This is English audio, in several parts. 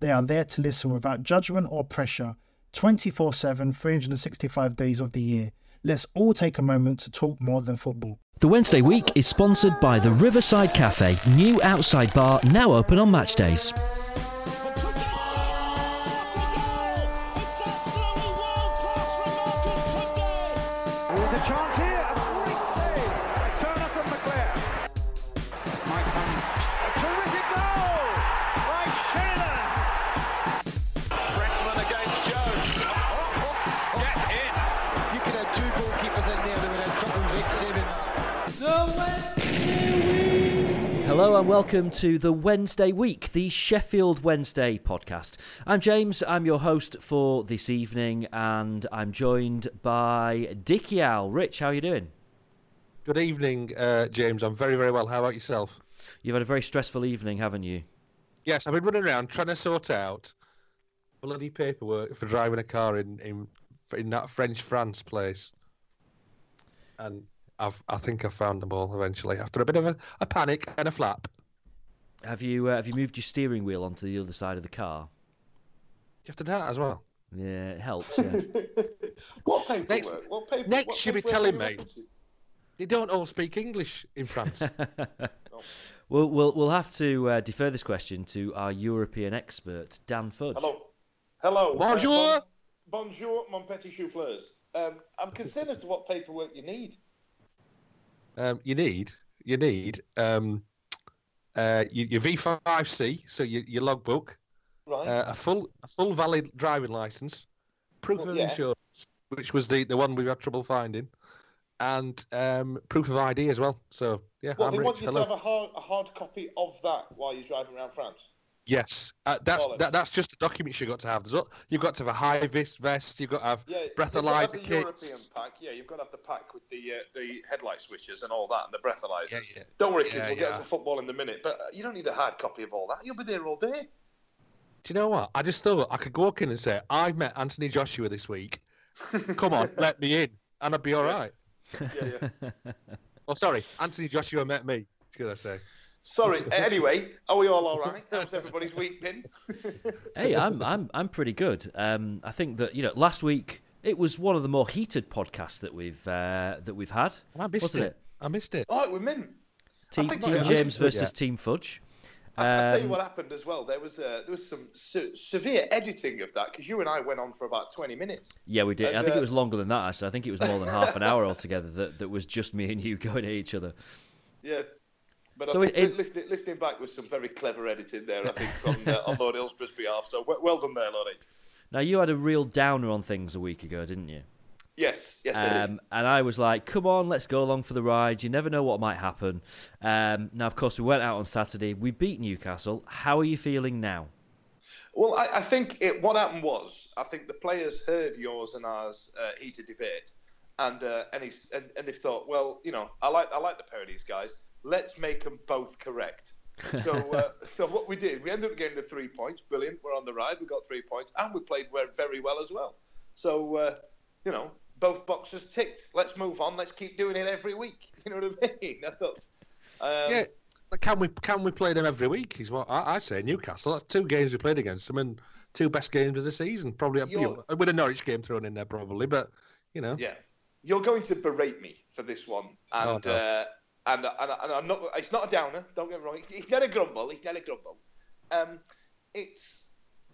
They are there to listen without judgment or pressure 24 7, 365 days of the year. Let's all take a moment to talk more than football. The Wednesday week is sponsored by the Riverside Cafe, new outside bar now open on match days. Hello and welcome to the Wednesday week, the Sheffield Wednesday podcast. I'm James, I'm your host for this evening, and I'm joined by Dickie Owl. Rich, how are you doing? Good evening, uh, James. I'm very, very well. How about yourself? You've had a very stressful evening, haven't you? Yes, I've been running around trying to sort out bloody paperwork for driving a car in in, in that French France place, and I've I think I found them all eventually after a bit of a, a panic and a flap. Have you uh, have you moved your steering wheel onto the other side of the car? You have to do that as well. Yeah, it helps. Yeah. What paperwork? Next- what paper, next what you'll be telling are you me. They don't all speak English in France. we'll, we'll we'll have to uh, defer this question to our European expert Dan Fudge. Hello. Hello. uh, Bonjour. bon- bonjour, mon petit choufleurs. Um, I'm concerned as to what paperwork you need. Um, you need you need um, uh, your, your V5C, so your, your logbook, Right. uh, a full a full valid driving license, proof Well, of yeah. insurance, which was the, the one we had trouble finding, and um, proof of ID as well. So yeah, well, I'm they rich. want you Hello. to have a hard, a hard copy of that while you're driving around France. Yes, uh, that's that, that's just the documents you've got to have. There's, you've got to have a high vis vest. You've got to have Yeah, breathalyzer the European pack. Yeah, you've got to have the pack with the uh, the headlight switches and all that, and the breathalyzers. Yeah, yeah. Don't worry, kids. We'll get into football in a minute. But uh, you don't need a hard copy of all that. You'll be there all day. Do you know what? I just thought I could walk in and say, I've met Anthony Joshua this week. Come on, let me in, and I'd be all right. Yeah, yeah. Oh, sorry, Anthony Joshua met me. Should I say? Sorry. anyway, are we all all right? How's everybody's week been? hey, I'm I'm I'm pretty good. Um, I think that you know last week it was one of the more heated podcasts that we've uh, that we've had. I missed wasn't it. I missed it. Oh, we're mint. Team, Team James versus. Team Fudge. I- I'll tell you Um, what happened as well. There was uh, there was some se- severe editing of that because you and I went on for about twenty minutes. Yeah, we did. And, I think uh, it was longer than that. Actually, I think it was more than half an hour altogether. That that was just me and you going at each other. Yeah, but So I think it- it- listening, listening back was some very clever editing there. I think on uh, on Lord Hillsborough's behalf. So well, well done there, Lordy. Now you had a real downer on things a week ago, didn't you? Yes, yes, I did. Um, and I was like, "Come on, let's go along for the ride. You never know what might happen." Um, now, of course, we went out on Saturday. We beat Newcastle. How are you feeling now? Well, I, I think it, what happened was I think the players heard yours and ours uh, heated debate, and uh, and, he's, and and they thought, well, you know, I like I like the pair of these guys. Let's make them both correct. So uh, so what we did, we ended up getting the three points. Brilliant. We're on the ride. We got three points, and we played very well as well. So uh, you know, both boxes ticked. Let's move on. Let's keep doing it every week. You know what I mean? I thought. Um, yeah, can we can we play them every week? Is what I, I'd say. Newcastle. That's two games we played against them, and two best games of the season. Probably you know, with a Norwich game thrown in there, probably. But you know, Yeah, you're going to berate me for this one, and Oh, no. uh, and, and and I'm not. It's not a downer. Don't get me wrong. It's, it's not a grumble. It's not a grumble. Um, it's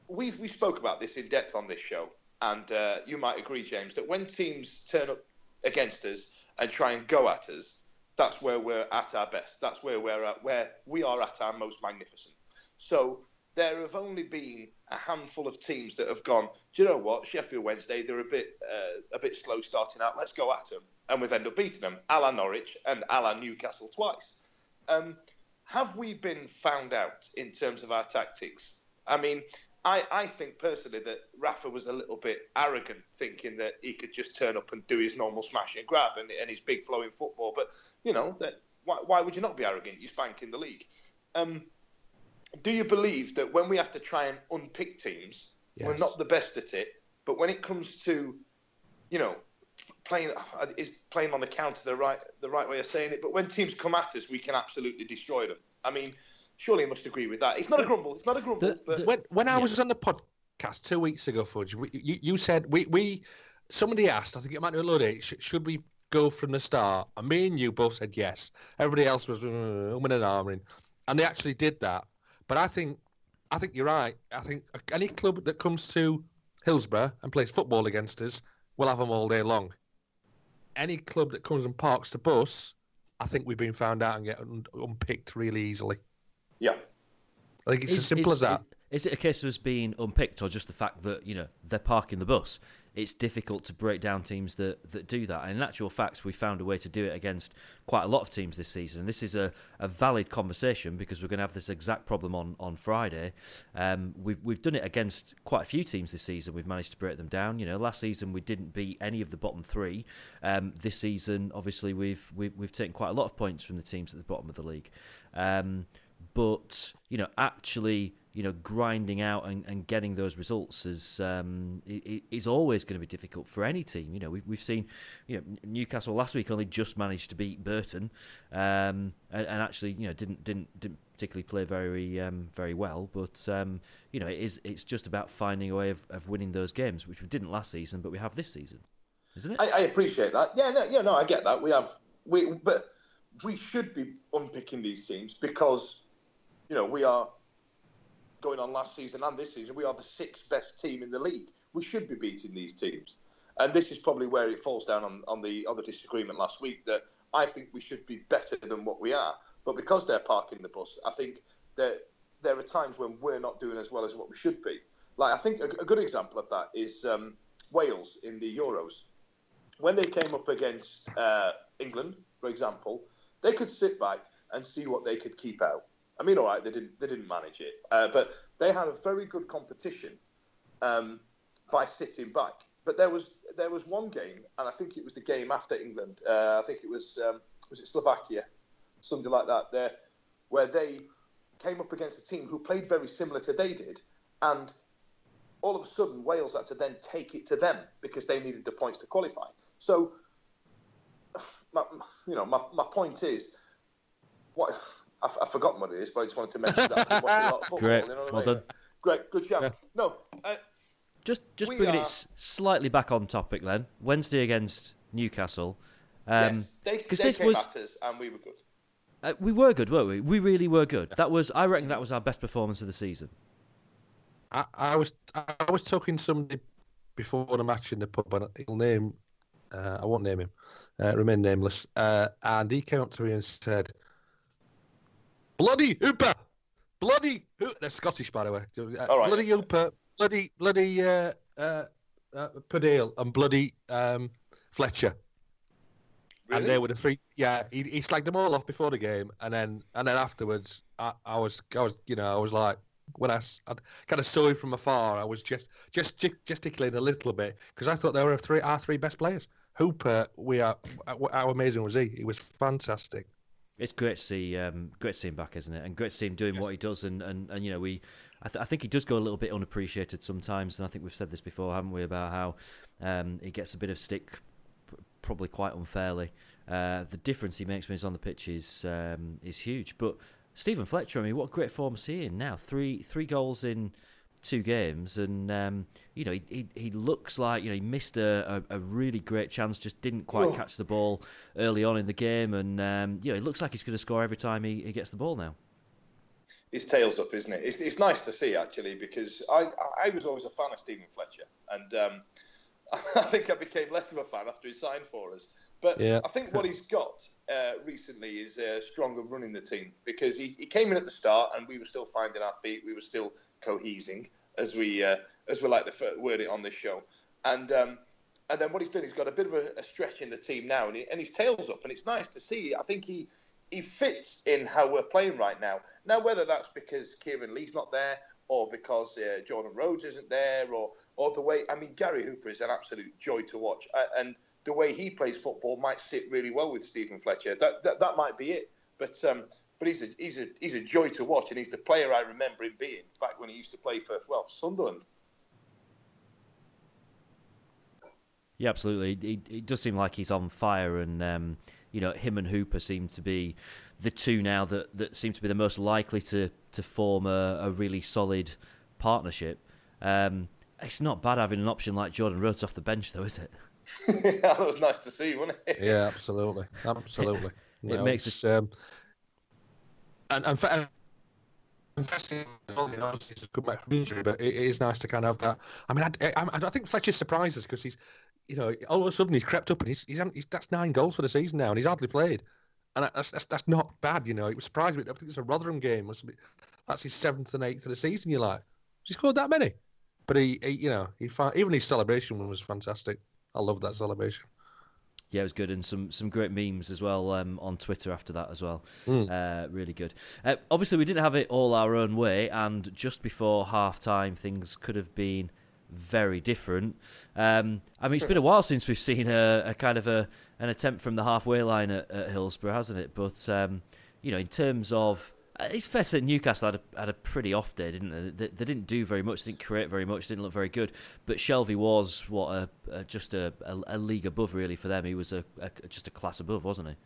we we spoke about this in depth on this show, and uh, you might agree, James, that when teams turn up against us and try and go at us, that's where we're at our best. That's where we're at, where we are at our most magnificent. So there have only been a handful of teams that have gone. Do you know what? Sheffield Wednesday, they're a bit uh, a bit slow starting out. Let's go at them, and we've ended up beating them, a la Norwich and a la Newcastle twice. Um, have we been found out in terms of our tactics? I mean, I, I think personally that Rafa was a little bit arrogant, thinking that he could just turn up and do his normal smash and grab and, and his big flowing football. But you know that why, why would you not be arrogant? You spank in the league. Um, do you believe that when we have to try and unpick teams, we're not the best at it? But when it comes to, you know, playing is playing on the counter the right the right way of saying it. But when teams come at us, we can absolutely destroy them. I mean, surely you must agree with that. It's not a grumble. It's not a grumble. The- but the- when when I Yeah. was on the podcast two weeks ago, Fudge, we, you, you said we, we somebody asked, I think it might be a load sh- should we go from the start? And me and you both said yes. Everybody else was mm-hmm, umming and ahhing, and they actually did that. But I think I think you're right. I think any club that comes to Hillsborough and plays football against us will have them all day long. Any club that comes and parks the bus, I think we've been found out and get un- unpicked really easily. yeah, I think it's Is- as simple is- as that. Is it a case of us being unpicked, or just the fact that you know they're parking the bus? It's difficult to break down teams that, that do that. And in actual fact, we found a way to do it against quite a lot of teams this season. And this is a, a valid conversation because we're going to have this exact problem on on Friday. Um, we've we've done it against quite a few teams this season. We've managed to break them down. You know, last season we didn't beat any of the bottom three. Um, this season, obviously, we've, we've we've taken quite a lot of points from the teams at the bottom of the league. Um, but you know, actually, you know, grinding out and, and getting those results is um, is always going to be difficult for any team. You know, we've we've seen, you know, Newcastle last week only just managed to beat Burton, um, and, and actually, you know, didn't didn't didn't particularly play very um, very well. But um, you know, it is it's just about finding a way of, of winning those games, which we didn't last season, but we have this season, isn't it? I, I appreciate that. Yeah, no, yeah, no, I get that. We have we, but we should be unpicking these teams because, you know, we are going on last season and this season. We are the sixth best team in the league. We should be beating these teams, and this is probably where it falls down on, on the other disagreement last week. That I think we should be better than what we are, but because they're parking the bus, I think that there are times when we're not doing as well as what we should be. Like I think a, a good example of that is um, Wales in the Euros when they came up against uh, England, for example, they could sit back and see what they could keep out. I mean, all right, they didn't they didn't manage it, uh, but they had a very good competition um, by sitting back. But there was there was one game, and I think it was the game after England. Uh, I think it was um, was it Slovakia, something like that. There, where they came up against a team who played very similar to they did, and all of a sudden Wales had to then take it to them because they needed the points to qualify. So, my, you know, my, my point is, what I've, I've forgotten what it is, but I just wanted to mention that. I watch a lot of football, Great. you know what I Well mean? done. Great, good shout. Yeah. No, uh, Just just bringing are- it s- slightly back on topic then. Wednesday against Newcastle. Um, yes, they, 'cause they this came was- at us and we were good. Uh, we were good, weren't we? We really were good. That was, I reckon, that was our best performance of the season. I, I was I was talking to somebody before the match in the pub, and he'll name uh, I won't name him, uh, remain nameless. Uh, and he came up to me and said, "Bloody Hooper, bloody Hooper." They're Scottish, by the way. Uh, All right. Bloody Hooper, bloody bloody uh, uh, uh, Pudil, and bloody um, Fletcher. And they were the three. Yeah, he, he slagged them all off before the game, and then and then afterwards, I, I was I was you know I was like when I, s- I kind of saw him from afar, I was just just ge- gesticulating a little bit because I thought they were three our three best players. Hooper, we are how amazing was he? He was fantastic. It's great to see, um, great to see him back, isn't it? And great to see him doing what he does. And, and, and you know, we, I, th- I think he does go a little bit unappreciated sometimes. And I think we've said this before, haven't we, about how um, he gets a bit of stick probably quite unfairly. Uh, the difference he makes when he's on the pitch is um, is huge. But Steven Fletcher, I mean, what great form is he in now? Three three goals in two games, and um, you know he, he, he looks like you know he missed a, a, a really great chance, just didn't quite Oh. catch the ball early on in the game, and um, you know it looks like he's going to score every time he, he gets the ball now. his tail's up, isn't it? It's, it's nice to see actually because I I was always a fan of Steven Fletcher, and um, I think I became less of a fan after he signed for us. But Yeah. I think what he's got uh, recently is uh, stronger running the team because he, he came in at the start and we were still finding our feet, we were still cohesing as we uh, as we like to word it on this show, and. Um, and then what he's done, he's got a bit of a, a stretch in the team now, and, he, and his tail's up, and it's nice to see. I think he he fits in how we're playing right now. Now, whether that's because Kieran Lee's not there, or because uh, Jordan Rhodes isn't there, or or the way I mean Gary Hooper is an absolute joy to watch, uh, and the way he plays football might sit really well with Steven Fletcher. That that, that might be it. But um, but he's a he's a he's a joy to watch, and he's the player I remember him being back when he used to play for well Sunderland. Yeah, absolutely. It, does seem like he's on fire, and um, you know, him and Hooper seem to be the two now that, that seem to be the most likely to to form a, a really solid partnership. Um, it's not bad having an option like Jordan Rhodes off the bench, though, is it? that was nice to see, wasn't it? Yeah, absolutely, absolutely. It No, makes it um, and and, fa- and fascinating, you know, obviously it's a good back from injury, but it, it is nice to kind of have that. I mean, I, I, I think Fletcher surprises because he's, you know, all of a sudden he's crept up and he's, he's, he's that's nine goals for the season now, and he's hardly played, and that's that's, that's not bad, you know. It was surprising. I think it's a Rotherham game. Must be, that's his seventh and eighth of the season. You're like, he scored that many, but he, he you know, he even his celebration one was fantastic. I love that celebration. Yeah, it was good, and some some great memes as well um, on Twitter after that as well. Mm. Uh, really good. Uh, obviously, we didn't have it all our own way, and just before half time, things could have been very different. Um, I mean, it's been a while since we've seen a, a kind of a an attempt from the halfway line at, at Hillsborough, hasn't it? But um, you know, in terms of it's fair to say Newcastle had a, had a pretty off day, didn't they? they? They didn't do very much, didn't create very much, didn't look very good. But Shelvey was what a, a just a, a, league above really for them. He was a, just a class above, wasn't he?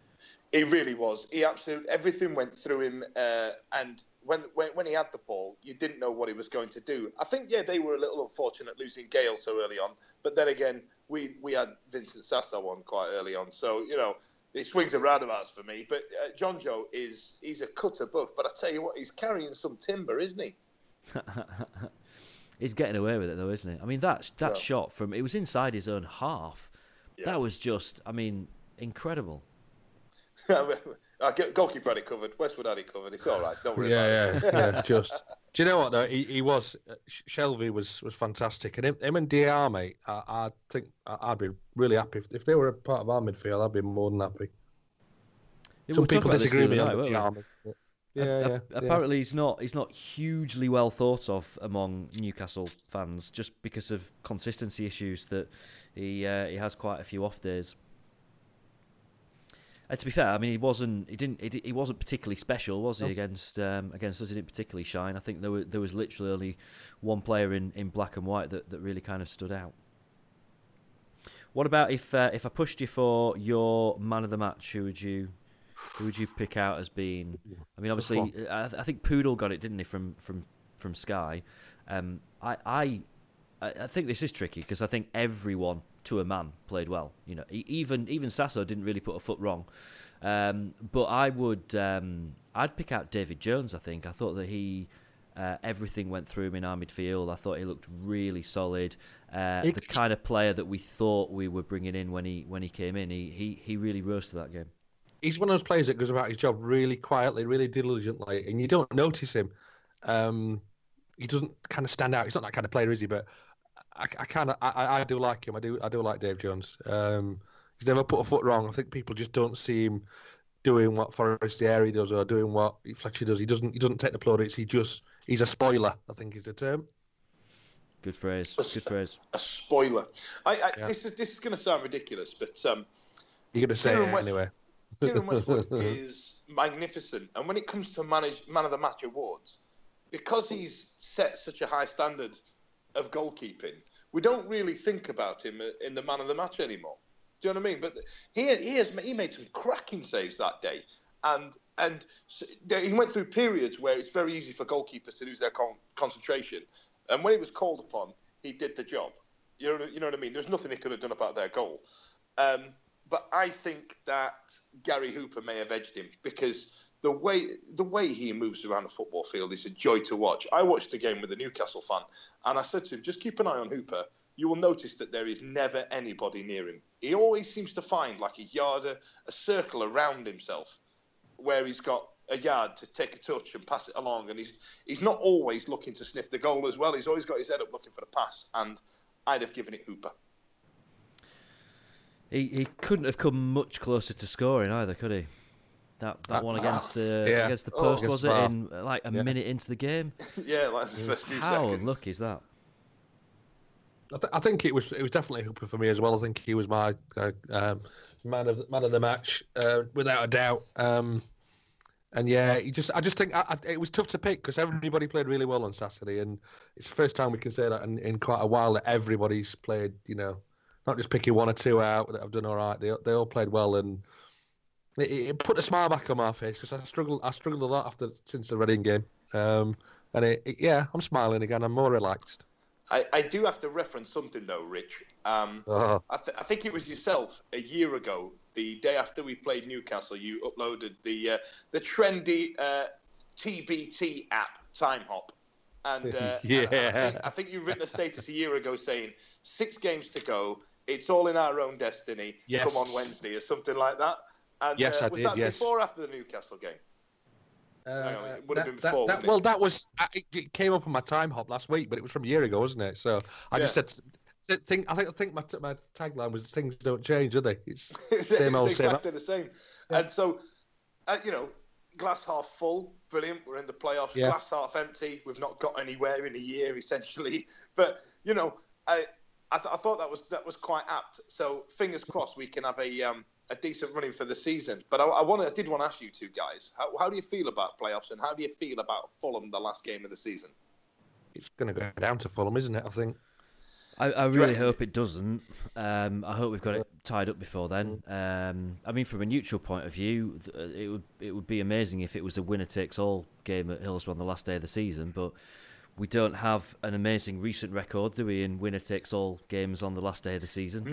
He really was. He absolutely everything went through him, uh, and when, when when he had the ball, you didn't know what he was going to do. I think yeah, they were a little unfortunate losing Gayle so early on, but then again, we we had Vincent Sasso on quite early on, so you know it swings and roundabouts for me. But uh, Jonjo is he's a cut above, but I tell you what, he's carrying some timber, isn't he? He's getting away with it though, isn't he? I mean, that that Well. shot from it was inside his own half. That was just, I mean, incredible. Uh, g- goalkeeper had it covered. Westwood had it covered. It's all right. Don't worry Yeah, about yeah, it. yeah. Just. Do you know what though? He, he was uh, Shelvey was was fantastic, and him, him and Diamé. I, I think I- I'd be really happy if, if they were a part of our midfield. I'd be more than happy. Yeah, Some were talking people disagree with me other on night, the weren't we? Dr. Yeah, A- yeah, a- yeah. Apparently, he's not he's not hugely well thought of among Newcastle fans just because of consistency issues. That he uh, he has quite a few off days. And to be fair, I mean, he wasn't he didn't he, he wasn't particularly special, was he? No. Against um, against us, he didn't particularly shine. I think there was there was literally only one player in, in black and white that, that really kind of stood out. What about if uh, if I pushed you for your man of the match? Who would you who would you pick out as being? I mean, obviously, I, I think Pudil got it, didn't he, from from from Sky? Um, I I I think this is tricky because I think everyone to a man played well. You know, even even Sasso didn't really put a foot wrong. Um, but I would um, I'd pick out David Jones. I think I thought that he. Uh, everything went through him in our midfield. I thought he looked really solid. Uh, the kind of player that we thought we were bringing in when he when he came in, he he, he really rose to that game. he's one of those players that goes about his job really quietly, really diligently, and you don't notice him. Um, he doesn't kind of stand out. He's not that kind of player, is he? But I, I kind of, I, I- I do like him. I do, I do like Dave Jones. Um, he's never put a foot wrong. I think people just don't see him doing what Forestieri does or doing what Fletcher does. He doesn't, he doesn't take the plaudits. He just, he's a spoiler. I think is the term. Good phrase. Good phrase. A spoiler. I, I, Yeah. This is this is going to sound ridiculous, but um, You're gonna say Kieran it West- anyway. Keiren Westwood is magnificent, and when it comes to manage man of the match awards, because he's set such a high standard of goalkeeping, we don't really think about him in the man of the match anymore. Do you know what I mean? But he he has he made some cracking saves that day, and and he went through periods where it's very easy for goalkeepers to lose their con- concentration, and when he was called upon, he did the job. You know you know what I mean? There's nothing he could have done about their goal. Um, but I think that Gary Hooper may have edged him because the way the way he moves around the football field is a joy to watch. I watched the game with a Newcastle fan, and I said to him, "Just keep an eye on Hooper. You will notice that there is never anybody near him. He always seems to find like a yard, a, a circle around himself, where he's got a yard to take a touch and pass it along. And he's he's not always looking to sniff the goal as well. He's always got his head up looking for the pass. And I'd have given it Hooper. He he couldn't have come much closer to scoring either, could he? That that one against the yeah. against the Oh, post against was it Bar. in uh, like a Yeah. minute into the game? yeah, like the first few How seconds. unlucky is that? I, th- I think it was it was definitely Hooper for me as well. I think he was my uh, um, man of the, man of the match uh, without a doubt. Um, and yeah, he just I just think I, I, it was tough to pick because everybody played really well on Saturday, and it's the first time we can say that in, in quite a while that everybody's played. You know, not just picking one or two out that have done all right. They they all played well, and it, it put a smile back on my face because I struggled I struggled a lot after since the Reading game. Um, and it, it, yeah, I'm smiling again. I'm more relaxed. I, I do have to reference something though, Rich. Um, Oh. I, th- I think it was yourself a year ago, the day after we played Newcastle. You uploaded the uh, the trendy uh, TBT app, Timehop, and uh, Yeah. and I, think, I think you written a status a year ago saying six games to go. It's all in our own destiny. Yes. Come on Wednesday or something like that. And, Yes, uh, I was did, that yes. before or after the Newcastle game? Uh, on, it would have that- been that- that- well, that was it- came up on my time hop last week, but it was from a year ago, wasn't it? So I just Yeah. said, said think, I think I think my t- my tagline was "Things don't change, do they?" It's It's same old, same old. exactly the same. And so, uh, you know, glass half full, brilliant. We're in the playoffs. Yeah. Glass half empty. We've not got anywhere in a year, essentially. But you know, I I, th- I thought that was that was quite apt. So fingers crossed we can have a um, a decent running for the season. But I, I want I did want to ask you two guys, how, how do you feel about playoffs and how do you feel about Fulham, the last game of the season? It's going to go down to Fulham, isn't it? I think. I, I really reckon- hope it doesn't. Um, I hope we've got it tied up before then. Mm. Um, I mean, from a neutral point of view, uh, it would it would be amazing if it was a winner takes all game at Hillsborough on the last day of the season. But we don't have an amazing recent record, do we? In winner takes all games on the last day of the season.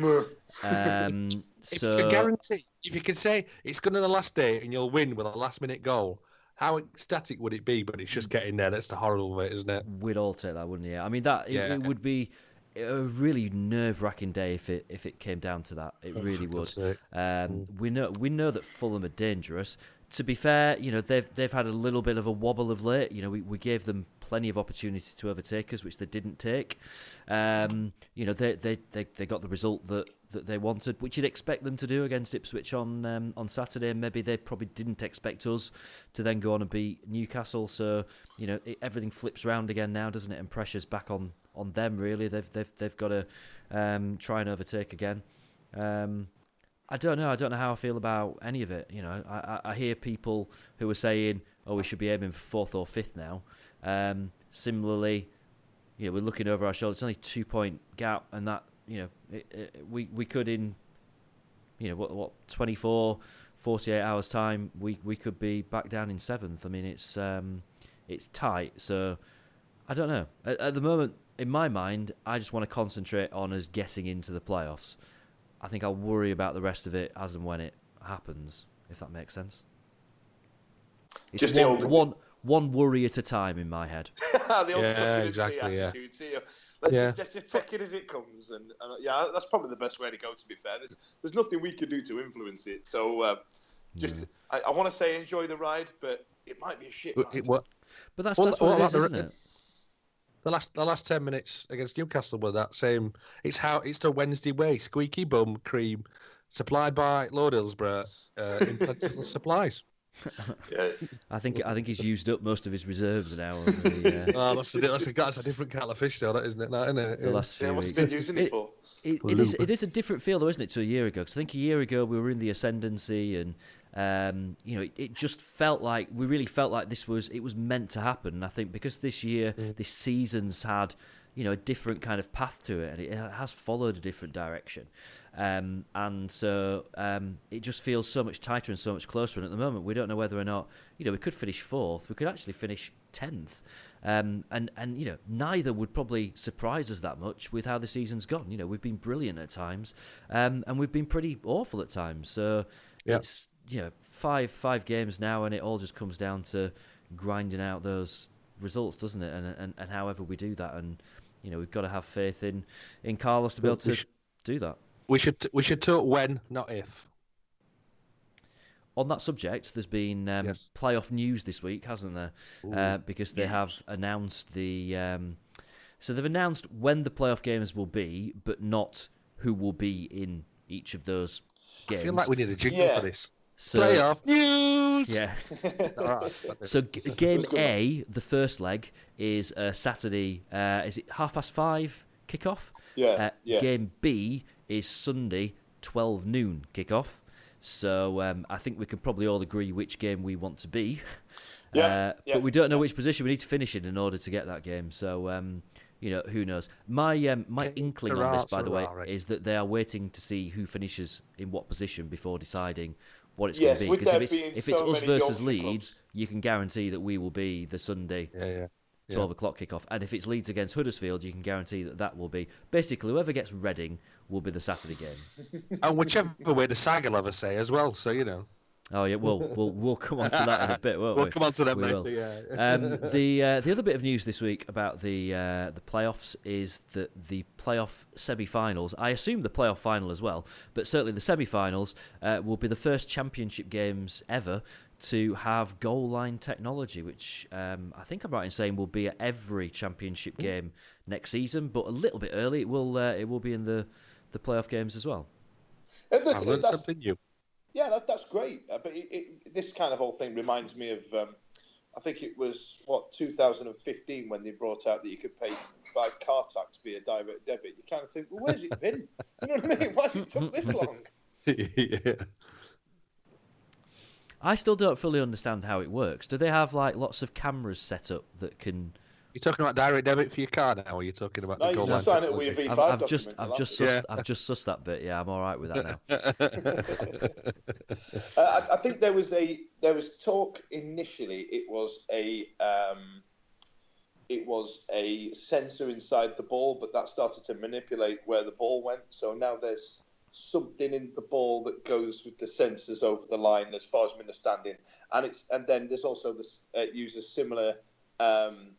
Um, It's so a guarantee. If you can say it's going to the last day and you'll win with a last minute goal, how ecstatic would it be? But it's just getting there. That's the horrible bit, isn't it? we'd all take that, wouldn't you? I mean, that it, Yeah. it would be a really nerve wracking day if it if it came down to that. It Oh, really would. Um, we know we know that Fulham are dangerous. To be fair, you know they've they've had a little bit of a wobble of late. You know we, we gave them plenty of opportunity to overtake us, which they didn't take. Um, you know they, they, they, they got the result that, that they wanted, which you'd expect them to do against Ipswich on um, on Saturday. Maybe they probably didn't expect us to then go on and beat Newcastle. So you know it, everything flips round again now, doesn't it? And pressure's back on, on them. Really, they've they've they've got to um, try and overtake again. Um, I don't know. I don't know how I feel about any of it. You know, I, I, hear people who are saying, "Oh, we should be aiming for fourth or fifth now." Um, similarly, you know, we're looking over our shoulder. It's only two point gap, and that you know, it, it, we we could in you know what what 24, 48 hours time, we we could be back down in seventh. I mean, it's um, it's tight. So I don't know. At, at the moment, in my mind, I just want to concentrate on us getting into the playoffs. I think I'll worry about the rest of it as and when it happens, if that makes sense. It's Just the one, old- one, one worry at a time in my head. the old Yeah, suck it and see exactly, yeah. attitude. Uh, let's, Yeah. just, let's just take it as it comes, and, and yeah, that's probably the best way to go. To be fair, there's, there's nothing we can do to influence it. So uh, just, I, I want to say enjoy the ride, but it might be a shit. It, ride. it, what, But that's, Well, that's what well, it is, like isn't the- it? The last the last ten minutes against Newcastle were that same. It's how it's the Wednesday way. Squeaky bum cream, supplied by Lord Hillsborough uh, in plentiful supplies. Yeah. I think I think he's used up most of his reserves now. The, uh, Oh, that's a, that's a, that's a different kettle of fish, though, that isn't it? That, isn't it? the last few Yeah, what's weeks. been using it, for? It, it is it is a different feel though, isn't it, to a year ago? Because I think a year ago we were in the ascendancy, and um, you know it, it just felt like we really felt like this was it was meant to happen. And I think because this year this season's had you know a different kind of path to it, and it has followed a different direction. Um, and so um, it just feels so much tighter and so much closer. And at the moment, we don't know whether or not you know we could finish fourth. We could actually finish tenth. Um, and and you know neither would probably surprise us that much with how the season's gone. You know we've been brilliant at times, um, and we've been pretty awful at times. So Yeah. it's you know five five games now, and it all just comes down to grinding out those results, doesn't it? And and, and however we do that, and you know we've got to have faith in in Carlos to be able to should- do that. We should we should talk when, not if. On that subject, there's been um, Yes. playoff news this week, hasn't there? Uh, because they have announced the. Um, so they've announced when the playoff games will be, but not who will be in each of those I games. feel like we need a jingle Yeah. for this. So, Playoff news. Yeah. So g- game A, the first leg, is uh, Saturday. Uh, is it half past five kickoff? Yeah, Uh, yeah. Game B is Sunday, twelve noon kickoff. So um, I think we can probably all agree which game we want to be. Yeah, Uh, yeah, but we don't know which position we need to finish in in order to get that game. So um, you know, who knows? My um, my Okay, inkling on this, by the way, Ferrari. is that they are waiting to see who finishes in what position before deciding what it's Yes, going to be. Because there if it's, if it's so us versus Yorkshire Leeds, clubs. you can guarantee that we will be the Sunday Yeah, yeah. Yeah. 12 o'clock kickoff. And if it's Leeds against Huddersfield, you can guarantee that that will be basically whoever gets Reading will be the Saturday game. And whichever way the SAG will ever say as well, so you know. Oh yeah, we'll we'll we'll come on to that in a bit, won't We'll we? come on to that We later, will. yeah. Um, the uh, the other bit of news this week about the uh, the playoffs is that the playoff semi-finals. I assume the playoff final as well, but certainly the semi-finals uh, will be the first championship games ever to have goal line technology, which um, I think I'm right in saying will be at every championship game next season, but a little bit early. It will uh, it will be in the the playoff games as well. And look, I learned something new. Yeah, that, that's great. Uh, but it, it, this kind of whole thing reminds me of, um, I think it was what 2015 when they brought out that you could pay by car tax via direct debit. You kind of think, well, where's it been? You know what I mean? Why has it took this long? yeah. I still don't fully understand how it works. Do they have like lots of cameras set up that can? You're talking about direct debit for your car now, or are you talking about No, the you goal just line sign it with your? V5 I've, I've just, I've you'll just, have sussed, to. I've just sussed that bit. Yeah, I'm all right with that now. Uh, I, I think there was a there was talk initially. It was a um, it was a sensor inside the ball, but that started to manipulate where the ball went. So now there's something in the ball that goes with the sensors over the line, as far as I'm understanding. And it's and then there's also this uh, uses similar um,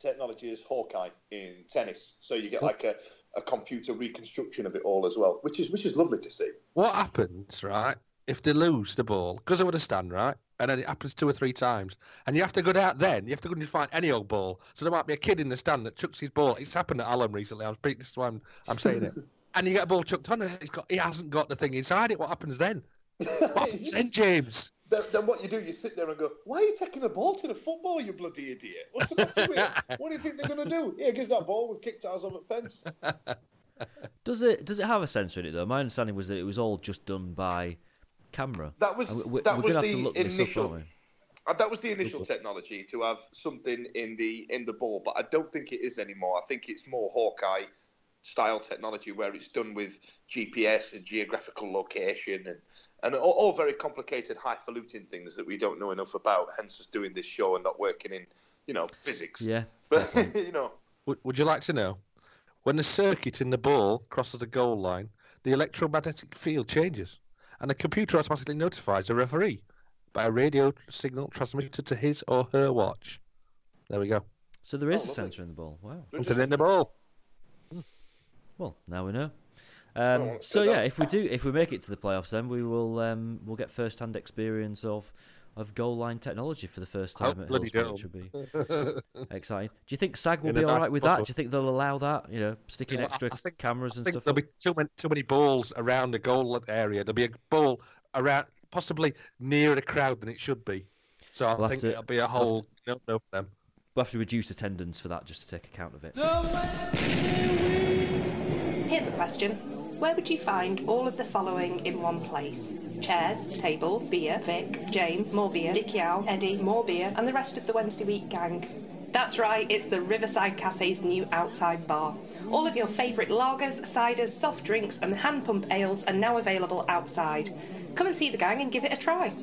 technology as Hawkeye in tennis. So you get like a, a computer reconstruction of it all as well, which is which is lovely to see. What happens, right, if they lose the ball? Because the stand, right? And then it happens two or three times. And you have to go out then. You have to go and find any old ball. So there might be a kid in the stand that chucks his ball. It's happened at Allen recently. I'm speaking, this is why I'm, I'm saying it. and you get a ball chucked on and it's got, he hasn't got the thing inside it. What happens then? What happens then, James? Then, then what you do, you sit there and go, "Why are you taking a ball to the football, you bloody idiot? What's the matter with you? What do you think they're going to do? Yeah, gives that ball. We've kicked ours on the fence. Does it does it have a sensor in it though? My understanding was that it was all just done by camera. That was we- that we're was gonna have to the up, initial. Uh, that was the initial technology to have something in the in the ball, but I don't think it is anymore. I think it's more Hawkeye style technology where it's done with GPS and geographical location and and all, all very complicated, highfalutin things that we don't know enough about. Hence, us doing this show and not working in you know physics. Yeah. But you know, Would, would you like to know? When the circuit in the ball crosses the goal line, the electromagnetic field changes, and the computer automatically notifies the referee by a radio signal transmitted to his or her watch. There we go. So there is Oh, a sensor in the ball. Wow. Something in the ball. Hmm. Well, now we know. I Um, so yeah, that. if we do, if we make it to the playoffs, then we will um, we'll get first-hand experience of of goal line technology for the first time Oh, at Hillsborough, which will be exciting. Do you think SAG will In be all right all nicest right with that? Do you think they'll allow that? You know, sticking Yeah, extra I think- cameras I and think stuff. there'll up? be too many too many balls around the goal area. There'll be a ball around, possibly nearer the crowd than it should be. So I We'll have think to- it'll be a we'll whole no no for them. We'll have to reduce attendance for that just to take account of it. Here's a question. Where would you find all of the following in one place? Chairs, tables, beer, Vic, James, more beer, Dickie Owl, Eddie, more beer, and the rest of the Wednesday week gang. That's right, it's the Riverside Cafe's new outside bar. All of your favourite lagers, ciders, soft drinks, and hand pump ales are now available outside. Come and see the gang and give it a try.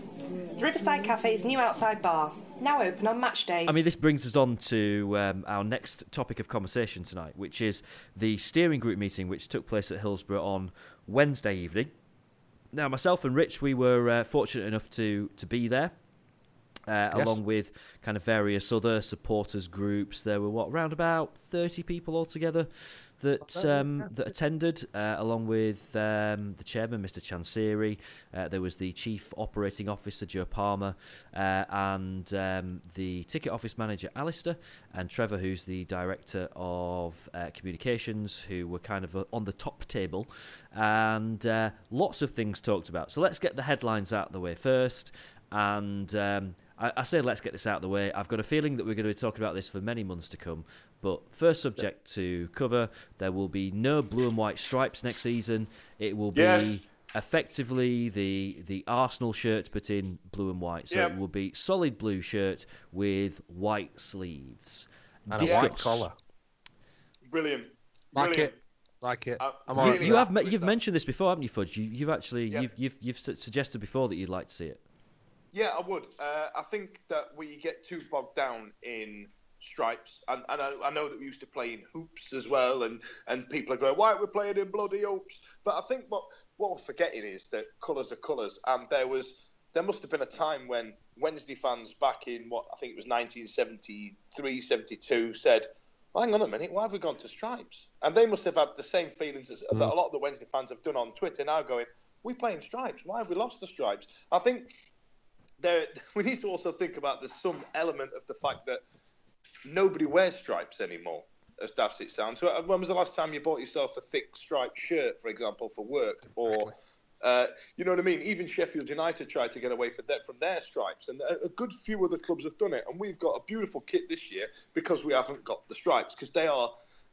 The Riverside Cafe's new outside bar, now open on match days. I mean, this brings us on to um, our next topic of conversation tonight, which is the steering group meeting, which took place at Hillsborough on Wednesday evening. Now, myself and Rich, we were uh, fortunate enough to to be there. Uh, Yes. Along with kind of various other supporters groups, there were what around about thirty people altogether that um, that attended, uh, along with um, the chairman, Mr. Chansiri. Uh, there was the chief operating officer, Joe Palmer, uh, and um, the ticket office manager, Alistair, and Trevor, who's the director of uh, communications, who were kind of uh, on the top table, and uh, lots of things talked about. So let's get the headlines out of the way first, and. I, I say let's get this out of the way. I've got a feeling that we're going to be talking about this for many months to come. But first subject to cover, there will be no blue and white stripes next season. It will be Yes. effectively the the Arsenal shirt, but in blue and white. So Yep. it will be solid blue shirt with white sleeves. And a white collar. Brilliant. Like Brilliant. it. Like it. Uh, I'm You, really you have me- you've that. mentioned this before, haven't you, Fudge? You, you've actually Yep. you've you've you've suggested before that you'd like to see it. Yeah, I would. Uh, I think that we get too bogged down in stripes, and, and I, I know that we used to play in hoops as well, and, and people are going, "Why are we playing in bloody hoops?" But I think what what we're forgetting is that colours are colours, and there was there must have been a time when Wednesday fans back in what I think it was 1973, 72 said. "Well, Hang on a minute, why have we gone to stripes? And they must have had the same feelings as, that a lot of the Wednesday fans have done on Twitter now, going, "We play in stripes. Why have we lost the stripes?" I think there we need to also think about there's some element of the fact that nobody wears stripes anymore. As daft it sounds. When was the last time you bought yourself a thick striped shirt, for example, for work? Or, uh, you know what I mean? Even Sheffield United tried to get away from, that, from their stripes, and a, a good few other clubs have done it. And we've got a beautiful kit this year because we haven't got the stripes, because they are,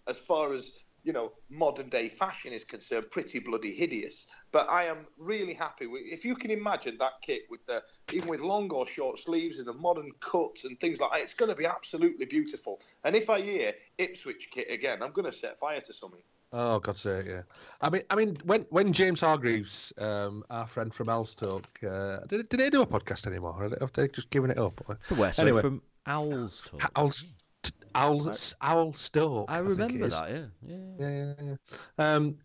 as far as you know, modern day fashion is concerned, pretty bloody hideous. But I am really happy with if you can imagine that kit with the even with long or short sleeves and the modern cuts and things like that, it's going to be absolutely beautiful. And if I hear Ipswich kit again, I'm going to set fire to something. Oh God's sake, yeah. I mean, I mean, when when James Hargreaves, um, our friend from Owlstalk, uh, did did they do a podcast anymore? Or Have they just given it up? For where? Sorry, Anyway. from Owls Talk. Owls, Owls, Owlstalk. I think remember that. Yeah, yeah. Yeah, yeah, yeah. Um,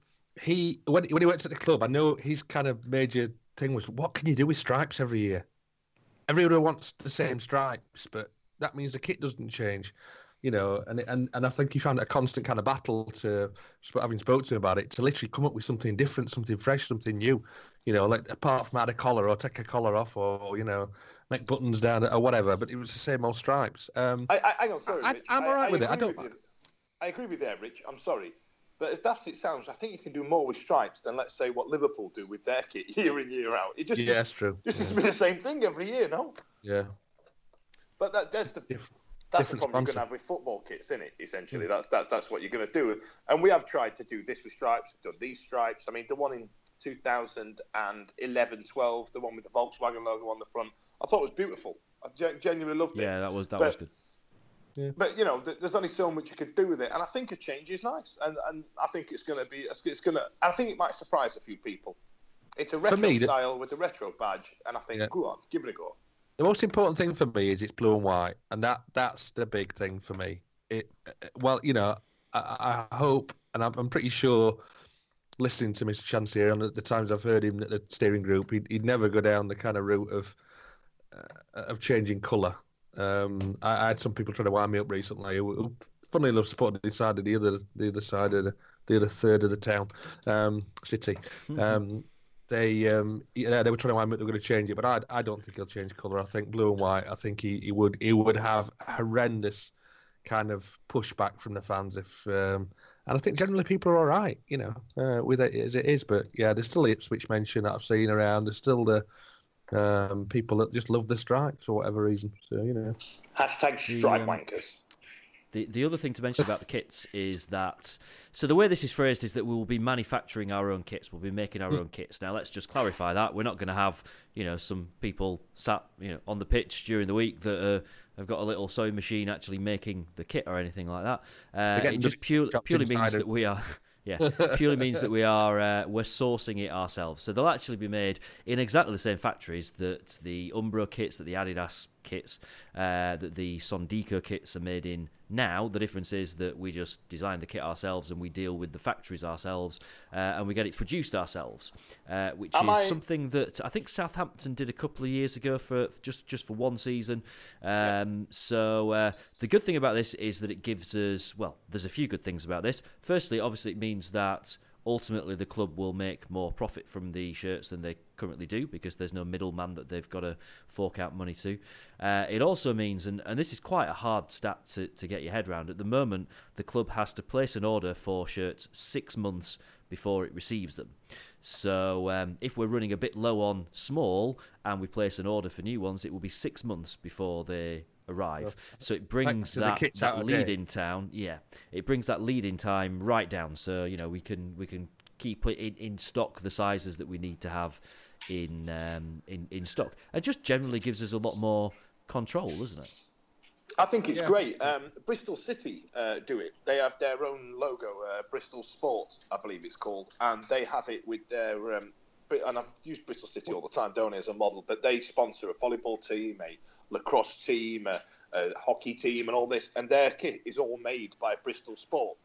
he when when he worked at the club, I know his kind of major thing was, what can you do with stripes every year? Everyone wants the same stripes, but that means the kit doesn't change, you know. And and and I think he found it a constant kind of battle to, having spoke to him about it, to literally come up with something different, something fresh, something new, you know, like apart from add a collar or take a collar off or you know make buttons down or whatever. But it was the same old stripes. Um, I, I, hang on, sorry, I- Rich. I'm all right with it. I agree don't- I agree with you there, Rich. I'm sorry. But as daft as it sounds, I think you can do more with stripes than, let's say, what Liverpool do with their kit year in, year out. It just, yeah, that's true. just yeah. used to be the same thing every year, no? yeah. But that, that's the Diff- that's the different problem you're going to have with football kits, isn't it? Essentially, hmm. that's that, that's what you're going to do. And we have tried to do this with stripes. We've done these stripes. I mean, the one in 2011, 12, the one with the Volkswagen logo on the front, I thought was beautiful. I gen- genuinely loved it. Yeah, that was that But- was good. But you know, th- there's only so much you could do with it, and I think a change is nice, and and I think it's going to be, it's going to, I think it might surprise a few people. It's a retro me, the- style with a retro badge, and I think, Yeah. go on, give it a go. The most important thing for me is it's blue and white, and that that's the big thing for me. It well, you know, I, I hope, and I'm, I'm pretty sure, listening to Mr. Chansiri, and at the times I've heard him at the steering group, he'd, he'd never go down the kind of route of uh, of changing colour. Um, I, I had some people trying to wind me up recently. Who, who, funnily enough, supported the side of the other the other side of the, the other third of the town, um, city. Um, they um, yeah, they were trying to wind. They're going to change it, but I I don't think he'll change colour. I think blue and white. I think he, he would he would have horrendous kind of pushback from the fans if um, and I think generally people are all right, you know, uh, with it as it is. But yeah, there's still the Ipswich mention that I've seen around. There's still the um, people that just love the stripes for whatever reason. So you know, Hashtag The, stripe um, wankers. The the other thing to mention about the kits is that so the way this is phrased is that we will be manufacturing our own kits. We'll be making our Mm. own kits. Now let's just clarify that we're not going to have you know some people sat you know on the pitch during the week that uh, have got a little sewing machine actually making the kit or anything like that. Uh, it just pure, purely means that we are. Yeah, purely means that we are uh, we're sourcing it ourselves. So they'll actually be made in exactly the same factories that the Umbro kits, that the Adidas kits, uh, that the Sondico kits are made in now. The difference is that we just design the kit ourselves and we deal with the factories ourselves uh, and we get it produced ourselves, uh, which Am is I- something that I think Southampton did a couple of years ago for just just for one season. Um, So uh, the good thing about this is that it gives us well, there's a few good things about this. Firstly, obviously, it means that ultimately the club will make more profit from the shirts than they currently do because there's no middleman that they've got to fork out money to. Uh, it also means, and, and this is quite a hard stat to, to get your head around, at the moment the club has to place an order for shirts six months before it receives them. So um, if we're running a bit low on small and we place an order for new ones, it will be six months before they arrive. So it brings so the that, that out lead in town. Yeah, it brings that lead in time right down. So you know we can we can keep it in, in stock the sizes that we need to have in um, in in stock. It just generally gives us a lot more control, doesn't it? I think it's great. Um, Bristol City uh, do it. They have their own logo, uh, Bristol Sport, I believe it's called, and they have it with their. Um, and I've used Bristol City all the time, don't I, as a model? But they sponsor a volleyball team, a lacrosse team, a, a hockey team, and all this. And their kit is all made by Bristol Sport,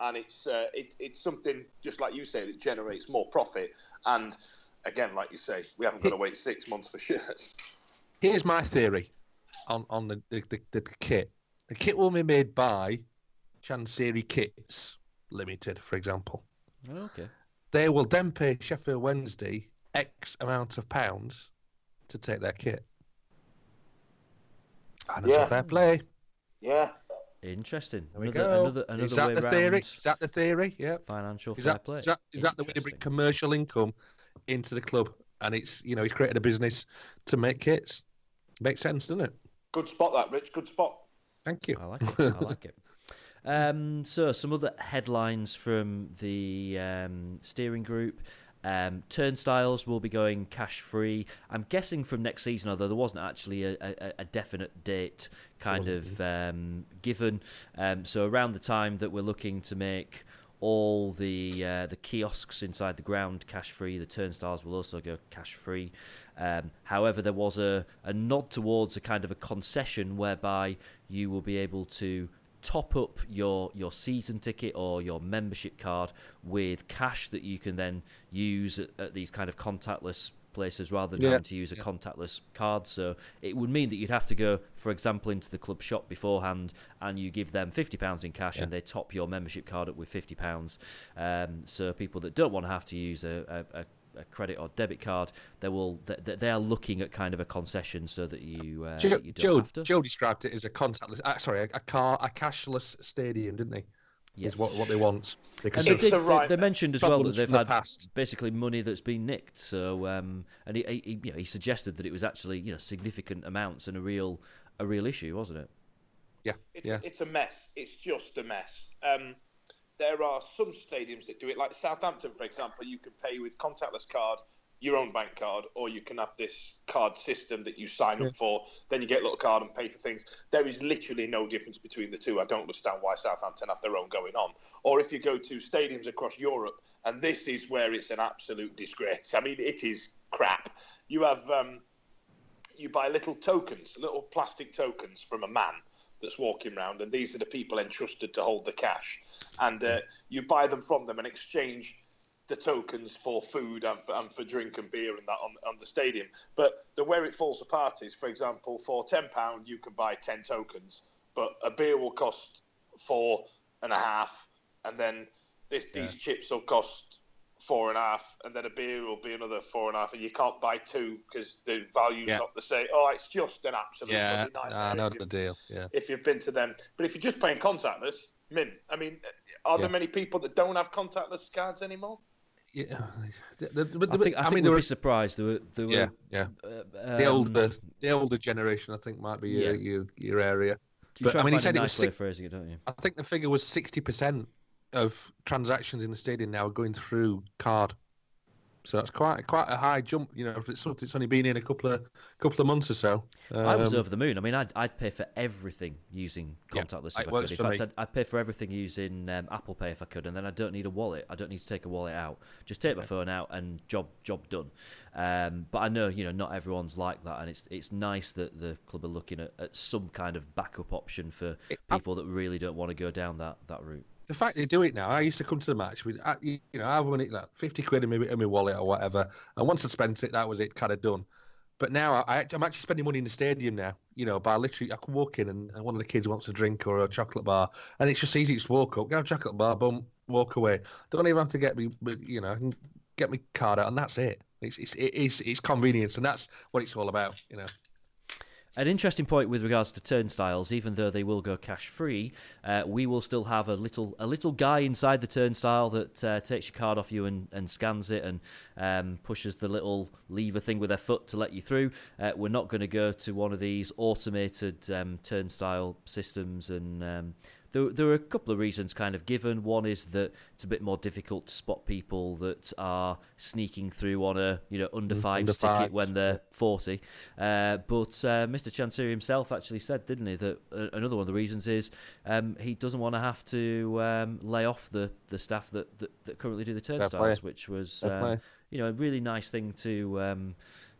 and it's uh, it, it's something just like you say that generates more profit. And again, like you say, we haven't got to wait six months for shirts. Here's my theory on on the the, the, the kit. The kit will be made by Chansiri Kits Limited, for example. Okay. They will then pay Sheffield Wednesday X amount of pounds to take their kit. And that's Yeah. a fair play. Yeah. Interesting. There we another, go. Another, another is that way the theory? Is that the theory? Yeah. Financial Is fair that, play. is that is that the way to bring commercial income into the club? And it's you know he's created a business to make kits. Makes sense, doesn't it? Good spot, that Rich. Good spot. Thank you. I like it. I like it. Um, so some other headlines from the um, steering group. Um, turnstiles will be going cash free. I'm guessing from next season, although there wasn't actually a, a, a definite date kind of um, given. Um, so around the time that we're looking to make all the uh, the kiosks inside the ground cash free, the turnstiles will also go cash free. Um, however, there was a, a nod towards a kind of a concession whereby you will be able to top up your your season ticket or your membership card with cash that you can then use at, at these kind of contactless places rather than Yeah. having to use a contactless card. So it would mean that you'd have to go, for example, into the club shop beforehand and you give them fifty pounds in cash and they top your membership card up with fifty pounds. Um, so people that don't want to have to use a, a, a a credit or debit card, they will they, they are looking at kind of a concession so that you uh, Joe, that you don't Joe, have to. Joe described it as a contactless. Uh, sorry, a, a car, a cashless stadium, didn't he? Yeah. Is what what they want. Because And they, did, the they, right they mentioned as well that they've the had past. basically money that's been nicked. So, um, and he, he, you know, he suggested that it was actually you know significant amounts and a real a real issue, wasn't it? yeah, It's, yeah. it's a mess. It's just a mess. Um, there are some stadiums that do it, like Southampton, for example. You can pay with contactless card, your own bank card, or you can have this card system that you sign up for. Then you get a little card and pay for things. There is literally no difference between the two. I don't understand why Southampton have their own going on. Or if you go to stadiums across Europe, and this is where it's an absolute disgrace. I mean, it is crap. You have um, you buy little tokens, little plastic tokens from a man that's walking around, and these are the people entrusted to hold the cash. And uh, you buy them from them and exchange the tokens for food and for, and for drink and beer and that on, on the stadium. But the where it falls apart is, for example, for ten pound you can buy ten tokens, but a beer will cost four and a half, and then this, these chips will cost four and a half, and then a beer will be another four and a half, and you can't buy two because the value's Yeah. not the same. Oh, it's just an absolute Yeah, bloody nightmare. I know the deal. Yeah. if you've been to them. But if you're just paying contactless, mint. I mean, are there Yeah. many people that don't have contactless cards anymore? Yeah, the, the, the, I think I, I think mean, we'd be were, surprised. There were, there were yeah, yeah. uh, The um, older, the older generation, I think, might be your yeah. your, your area. You but I mean, he said a it was way six, it, don't you? I think the figure was sixty percent of transactions in the stadium now are going through card. So that's quite quite a high jump, you know. It's something that's only been in a couple of couple of months or so. I was Um, over the moon. I mean, I'd, I'd pay for everything using contactless it if I could. In fact. I'd, I'd pay for everything using um, Apple Pay if I could, and then I don't need a wallet. I don't need to take a wallet out. Just take my phone out and job job done. Um, but I know, you know, not everyone's like that, and it's it's nice that the club are looking at, at some kind of backup option for people that really don't want to go down that, that route. The fact they do it now, I used to come to the match with, you know, I've like fifty quid in my, in my wallet or whatever, and once I'd spent it, that was it, kind of done. But now I, I'm actually spending money in the stadium now. You know, by literally, I can walk in and, one of the kids wants a drink or a chocolate bar, and it's just easy. Just walk up, get a chocolate bar, boom, walk away. Don't even have to get me, you know, I get my card out, and that's it. It's it's it is it's convenience, and that's what it's all about. You know. An interesting point with regards to turnstiles, even though they will go cash free, uh, we will still have a little a little guy inside the turnstile that uh, takes your card off you and, and scans it and um, pushes the little lever thing with their foot to let you through. Uh, we're not going to go to one of these automated um, turnstile systems and. Um, there, there are a couple of reasons kind of given. One is that it's a bit more difficult to spot people that are sneaking through on a you know under five under ticket when they're 40. Uh, but uh, Mr. Chansiri himself actually said, didn't he, that uh, another one of the reasons is um, he doesn't want to have to um, lay off the, the staff that, that, that currently do the turnstiles, which was um, you know a really nice thing to um,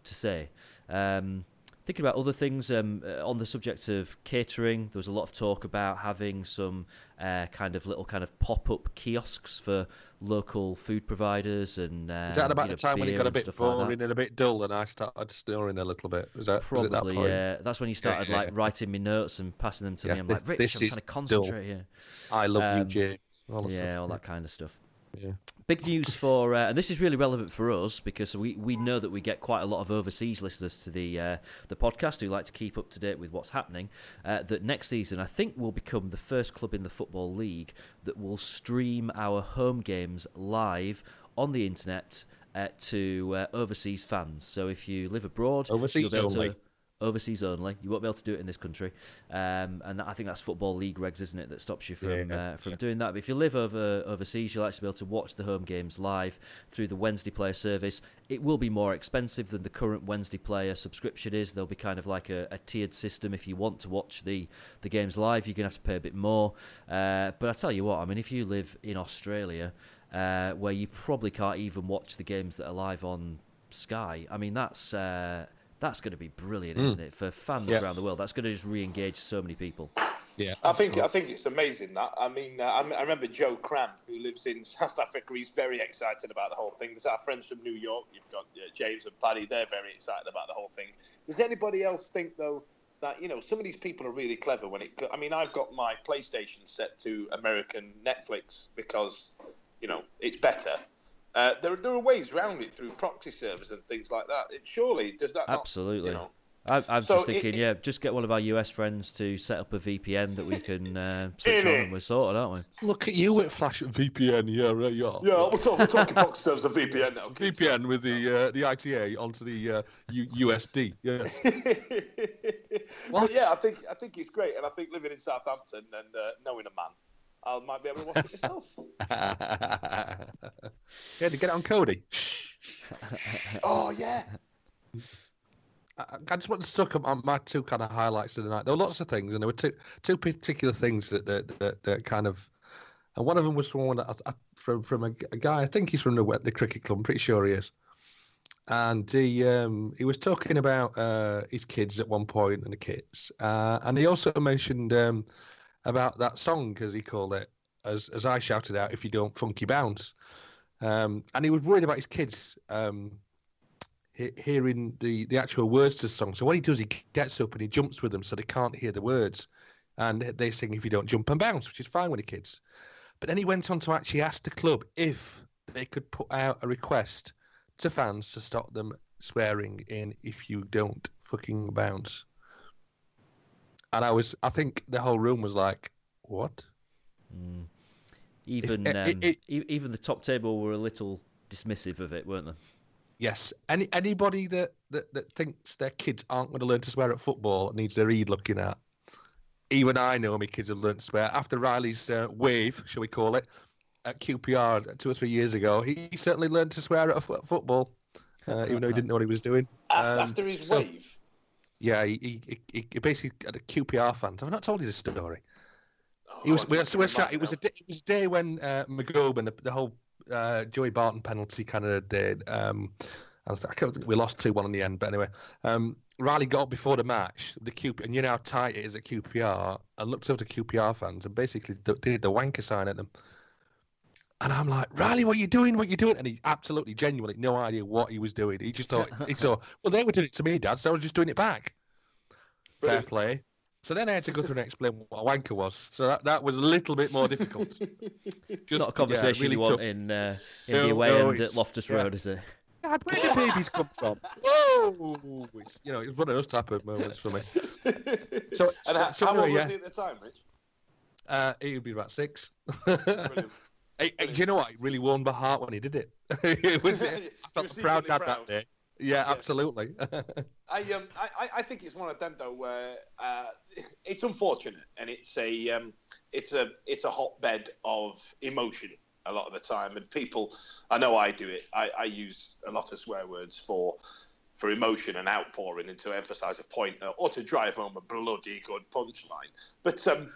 to say. Um, thinking about other things um, uh, on the subject of catering, there was a lot of talk about having some uh, kind of little kind of pop up kiosks for local food providers and um, Is that about you know, the time when it got a bit stuff like boring and a bit dull, and I started snoring a little bit? Was that was that Probably, point? yeah. That's when you started like writing me notes and passing them to Yeah, me. I'm this- like, Rich, I'm trying to dull. concentrate here. I love you, Um, James. All yeah, stuff. all that kind of stuff. Yeah. Big news for, uh, and this is really relevant for us because we, we know that we get quite a lot of overseas listeners to the uh, the podcast who like to keep up to date with what's happening. Uh, that next season, I think, we'll become the first club in the football league that will stream our home games live on the internet uh, to uh, overseas fans. So if you live abroad, Overseas you'll be able only. To, overseas only. You won't be able to do it in this country, um, and I think that's football league regs, isn't it, that stops you from Yeah, uh, from doing that. But if you live over overseas, you'll actually be able to watch the home games live through the Wednesday Player service. It will be more expensive than the current Wednesday Player subscription is. There'll be kind of like a, a tiered system. If you want to watch the the games live, you're gonna have to pay a bit more. Uh, but I tell you what, I mean, if you live in Australia, uh, where you probably can't even watch the games that are live on Sky, I mean, that's. Uh, that's going to be brilliant, Mm. isn't it, for fans Yeah. around the world? That's going to just re-engage so many people. Yeah, I think I think it's amazing that. I mean, uh, I, I remember Joe Cramp, who lives in South Africa. He's very excited about the whole thing. There's our friends from New York. You've got uh, James and Paddy. They're very excited about the whole thing. Does anybody else think though that you know some of these people are really clever when it? I mean, I've got my PlayStation set to American Netflix because you know it's better. Uh, there, there are ways around it through proxy servers and things like that. It, surely does that not, Absolutely. You know, I, I'm So just thinking, it- yeah, just get one of our US friends to set up a VPN that we can uh, switch on, and we're sorted, aren't we? Look at you at Flash VPN. Yeah, right, yeah. yeah, we're, talk, we're talking proxy servers and VPN now. VPN with the uh, the ITA onto the uh, U- USD. Yeah. But yeah, I think I think it's great, and I think living in Southampton and uh, knowing a man, I might be able to watch it myself. yeah, to get it on Kodi. oh yeah. I, I just want to talk about my two kind of highlights of the night. There were lots of things, and there were two two particular things that that, that, that kind of, and one of them was from one that I, I, from from a, g- a guy. I think he's from the the cricket club. I'm pretty sure he is. And he um, he was talking about uh, his kids at one point and the kids, uh, and he also mentioned um, about that song as he called it, as as I shouted out, "If you don't funky bounce," um, and he was worried about his kids. Um, he- hearing the the actual words to the song. So what he does, he gets up and he jumps with them so they can't hear the words, and they sing "If you don't jump and bounce," which is fine with the kids. But then he went on to actually ask the club if they could put out a request to fans to stop them swearing in "If you don't fucking bounce." And I was, I think the whole room was like, "What?" Even it- um, it- e- even the top table were a little dismissive of it, weren't they? Yes. Any anybody that, that, that thinks their kids aren't going to learn to swear at football needs their Eid looking at. even I know my kids have learned to swear. After Riley's uh, wave, shall we call it, at QPR two or three years ago, he, he certainly learned to swear at a football, uh, even though he didn't know what he was doing. After, Um, after his so- wave. Yeah, he, he, he, he basically had a QPR fan. I've not told you the story? Oh, He was. We, so we gonna sat, it was a day, it was a day when uh, McGoban, the, the whole uh, Joey Barton penalty kind of did. Um, I, was, I can't, we lost two one in the end, but anyway, um, Riley got up before the match. The Q and you know how tight it is at QPR. and looked over to QPR fans and basically did the wanker sign at them. And I'm like, Riley, what are you doing? What are you doing? And he absolutely, genuinely, no idea what he was doing. He just thought, he thought, well, they were doing it to me, Dad, so I was just doing it back. Fair play. So then I had to go through and explain what a wanker was. So that, that was a little bit more difficult. It's Just- not a conversation yeah, really you want tough. in uh, in No, the away no, end at Loftus yeah. Road, is it? Dad, where do babies come from? Whoa! It's, you know, it's one of those type of moments for me. So, and so, how, so how old anyway, was he at the time, Rich? uh, he would be about six. Brilliant. Hey, do you know what? It really warmed my heart when he did it. it was, I felt a proud dad proud. that day. Yeah, Yeah. absolutely. I um I, I- I think it's one of them though where uh, it's unfortunate and it's a um it's a it's a hotbed of emotion a lot of the time and people I know I do it I, I use a lot of swear words for for emotion and outpouring and to emphasize a point or to drive home a bloody good punchline but um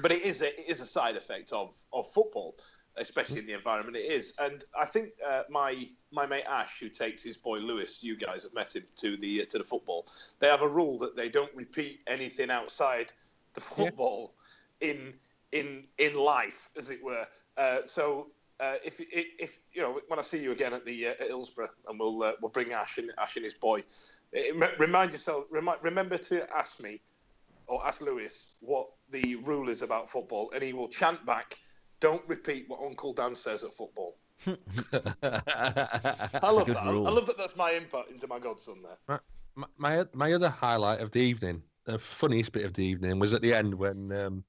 but it is a, it is a side effect of of football especially in the environment it is. And I think uh, my my mate Ash, who takes his boy Lewis, you guys have met him to the uh, to the football. They have a rule that they don't repeat anything outside the football in in in life, as it were. Uh, so. Uh, if, if, if you know when I see you again at the uh, at Hillsborough, and we'll uh, we'll bring Ash and Ash and his boy. eh, remind yourself, remind, remember to ask me or ask Lewis what the rule is about football, and he will chant back, "Don't repeat what Uncle Dan says at football." I love that. I- rule. I love that. That's my input into my godson there. my, my my other highlight of the evening, the funniest bit of the evening, was at the end when um,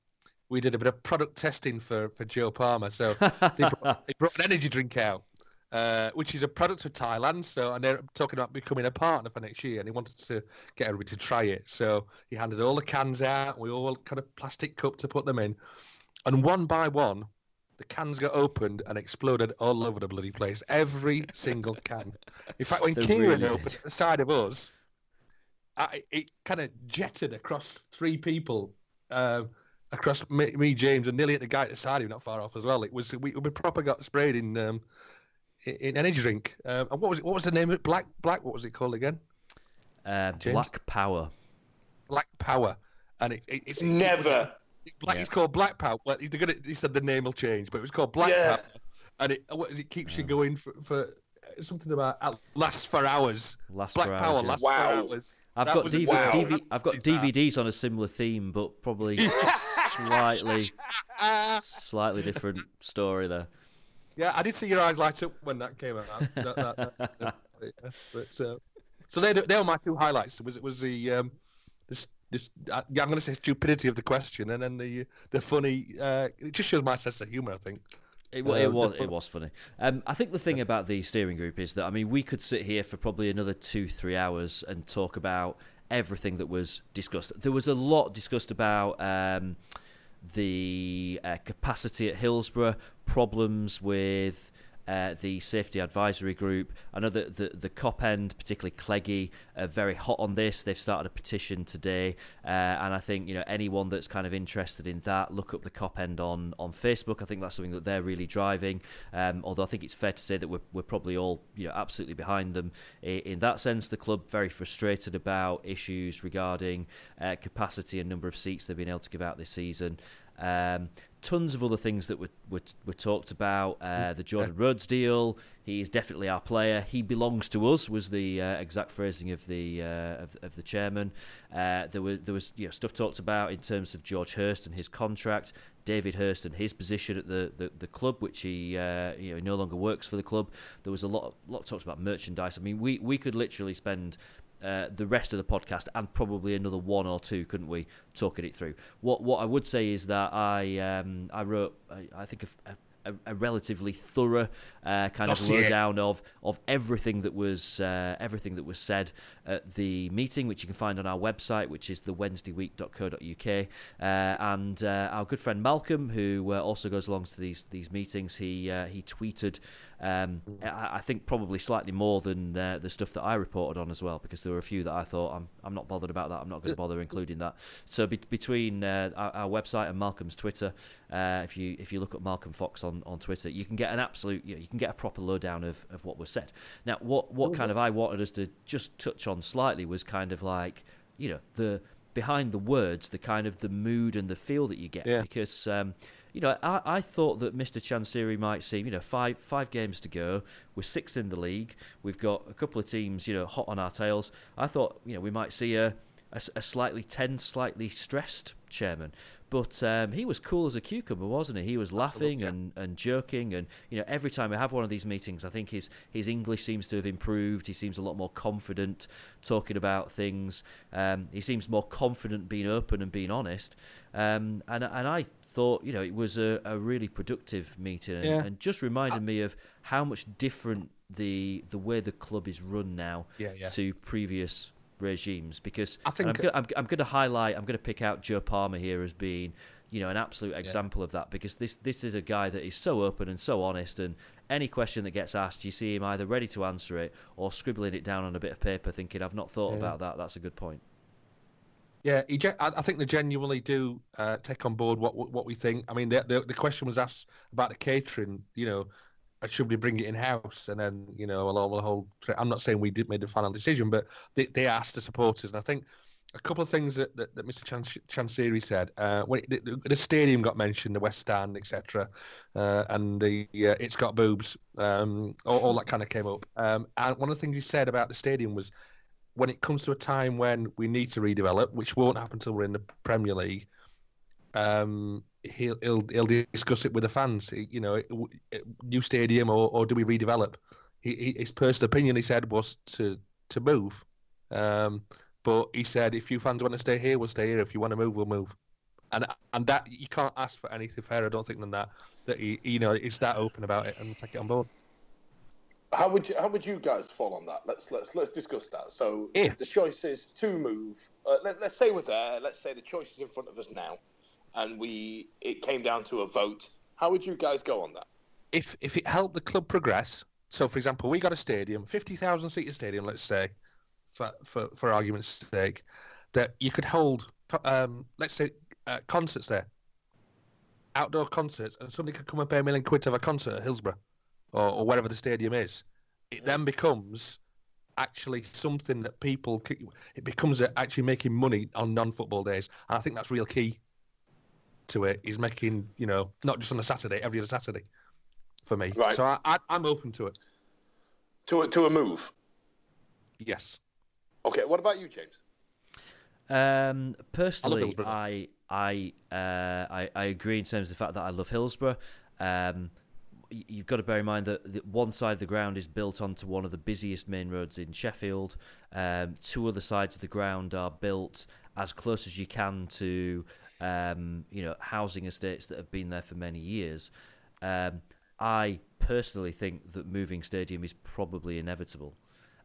we did a bit of product testing for, for Joe Palmer. So they brought, they brought an energy drink out, uh, which is a product of Thailand. So and they're talking about becoming a partner for next year, and he wanted to get everybody to try it. So he handed all the cans out. We all kind of plastic cup to put them in, and one by one. The cans got opened and exploded all over the bloody place. Every single can. In fact, when They Kieran really opened at the side of us, I, it kind of jetted across three people, uh, across me, me, James, and nearly at the guy at the side, who not far off as well. It was we, we proper got sprayed in um, in, in energy drink. Um, and what was it? What was the name of it? Black Black. What was it called again? Uh, Black Power. Black Power. And it, it, it's Never. Black. Yeah. It's called Black Power. Well, they're gonna. He said the name will change, but it was called Black Yeah. Power. And it what is it keeps you going for, for something about uh, lasts for hours. Last Black for Power hours, yeah. lasts Wow. for hours. I've That got was DV- wow. DV- I've got DVDs on a similar theme, but probably slightly slightly different story there. Yeah, I did see your eyes light up when that came out. That- that- that- that- yeah, but uh, so they they were my two highlights. It was it was the um, this this yeah, I'm going to say stupidity of the question, and then the the funny. Uh, it just shows my sense of humour, I think. It, Uh, it was fun- it was funny. Um, I think the thing about the steering group is that I mean we could sit here for probably another two three hours and talk about everything that was discussed. There was a lot discussed about um, the uh, capacity at Hillsborough, problems with. Uh, the safety advisory group. I know that the, the Kop end, particularly Cleggy, are very hot on this. They've started a petition today, uh, and I think you know anyone that's kind of interested in that, look up the Kop end on, on Facebook. I think that's something that they're really driving. Um, although I think it's fair to say that we're, we're probably all you know absolutely behind them in, in that sense. The club very frustrated about issues regarding uh, capacity and number of seats they've been able to give out this season. Um, tons of other things that were, were, were talked about. Uh, the Jordan Rhodes deal. He is definitely our player. He belongs to us. Was the uh, exact phrasing of the uh, of, of the chairman. Uh, there was there was you know, stuff talked about in terms of George Hurst and his contract. David Hurst and his position at the, the, the club, which he uh, you know he no longer works for the club. There was a lot lot talked about merchandise. I mean, we we could literally spend uh, the rest of the podcast and probably another one or two, couldn't we, talking it through? What what I would say is that I um, I wrote I, I think a, a, a relatively thorough uh, kind Dossier. of lowdown of of everything that was uh, everything that was said at the meeting, which you can find on our website, which is thewednesdayweek.co.uk. Uh, and uh, our good friend Malcolm, who uh, also goes along to these these meetings, he uh, he tweeted, um, I, I think probably slightly more than uh, the stuff that I reported on as well, because there were a few that I thought I'm I'm not bothered about that. I'm not going to bother including that. So be- between uh, our, our website and Malcolm's Twitter, uh, if you if you look at Malcolm Fox on, on Twitter, you can get an absolute you, know, you can get a proper lowdown of, of what was said. Now, what what kind of I wanted us to just touch on slightly was kind of like you know the behind the words, the kind of the mood and the feel that you get Yeah. because. Um, you know, I, I thought that Mr. Chansiri might seem, you know, five five games to go. We're sixth in the league. We've got a couple of teams, you know, hot on our tails. I thought, you know, we might see a a slightly tense, slightly stressed chairman. But um, he was cool as a cucumber, wasn't he? He was laughing and, and joking, and you know, every time we have one of these meetings, I think his his English seems to have improved. He seems a lot more confident talking about things. Um, he seems more confident being open and being honest. Um, and and I thought, you know, it was a, a really productive meeting, and, Yeah. and just reminded uh me of how much different the the way the club is run now Yeah, yeah. to previous regimes. Because I I'm, think- go- I'm, I'm going to highlight, I'm going to pick out Joe Palmer here as being, you know, an absolute example of that. Because this this is a guy that is so open and so honest, and any question that gets asked, you see him either ready to answer it or scribbling it down on a bit of paper, thinking, "I've not thought about that. That's a good point." Yeah, he, I, think they genuinely do uh, take on board what what we think. I mean, the, the the question was asked about the catering. You know, uh, should we bring it in house? And then you know, along the whole. I'm not saying we did made the final decision, but they, they asked the supporters, and I think a couple of things that, that, that Mr. Chan- Chansiri said uh, when it, the, the stadium got mentioned, the West Stand, etc., uh, and the uh, it's got boobs, um, all, all that kind of came up. Um, and one of the things he said about the stadium was when it comes to a time when we need to redevelop, which won't happen until we're in the Premier League, um, he'll he'll he'll discuss it with the fans. He- You know, it- it- new stadium or, or do we redevelop? He, he, his personal opinion, he said, was to to move. Um, but he said, if you fans want to stay here, we'll stay here. If you want to move, we'll move. And and that you can't ask for anything fairer, I don't think, than that. That he, you know, is that open about it and take it on board. How would you how would you guys fall on that? Let's let's let's discuss that. So If- the choice is to move. Uh, let, let's say we're there. Let's say the choice is in front of us now, and we it came down to a vote. How would you guys go on that? if if it helped the club progress, so for example, we got a stadium, fifty thousand seater stadium, let's say, for for for argument's sake, that you could hold, um, let's say, uh, concerts there, outdoor concerts, and somebody could come and pay a million quid to have a concert at Hillsborough, or, or wherever the stadium is. It then becomes actually something that people it becomes actually making money on non-football days, and I think that's real key to it. Is making you know not just on a Saturday, every other Saturday for me. Right. So I, I, I'm open to it. To a, to a move. Yes. Okay. What about you, James? Um, personally, Hillsborough. I I, uh, I I agree in terms of the fact that I love Hillsborough. Um, y- you've got to bear in mind that, one side of the ground is built onto one of the busiest main roads in Sheffield. Um, two other sides of the ground are built as close as you can to um, you know housing estates that have been there for many years. Um, I personally think that moving stadium is probably inevitable.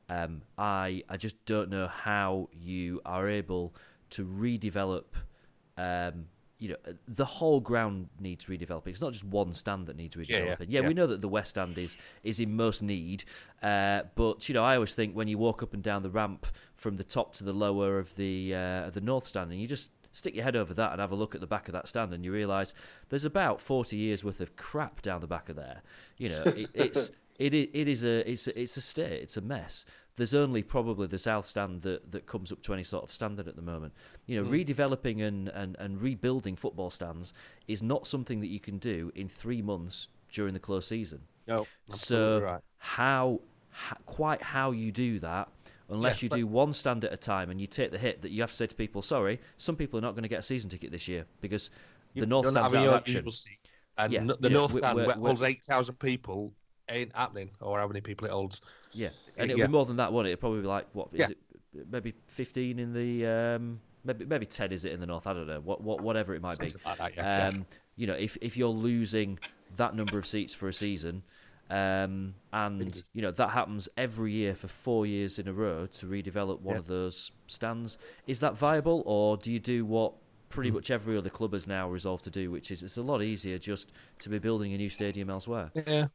Um, I I just don't know how you are able to redevelop. You know, the whole ground needs redeveloping. It's not just one stand that needs Yeah, redeveloping. yeah, Yeah, we know that the West Stand is is in most need, uh, but you know, I always think when you walk up and down the ramp from the top to the lower of the uh, the North Stand, and you just stick your head over that and have a look at the back of that stand, and you realise there's about forty years worth of crap down the back of there. You know, it, it's it is, it is a it's a, it's a state. It's a mess. There's only probably the south stand that, that comes up to any sort of standard at the moment. You know, hmm. redeveloping and, and, and rebuilding football stands is not something that you can do in three months during the close season. No. So right. how, ho- quite how you do that, unless Yeah, you do one stand at a time and you take the hit that you have to say to people, sorry, some people are not going to get a season ticket this year because the North Stand's out of action. And Yeah, the yeah, North Stand we're- where it holds 8,000 people ain't happening, or how many people it holds. Yeah, and it'll yeah. be more than that, won't it? It'll probably be like what is Yeah. it? Maybe fifteen in the um, maybe maybe ten is it in the north? I don't know. What what whatever it might be. Like that, yeah, um, you know, if if you're losing that number of seats for a season. Um, and you know that happens every year for four years in a row to redevelop one of those stands. Is that viable, or do you do what pretty Mm. much every other club has now resolved to do, which is it's a lot easier just to be building a new stadium elsewhere? Yeah.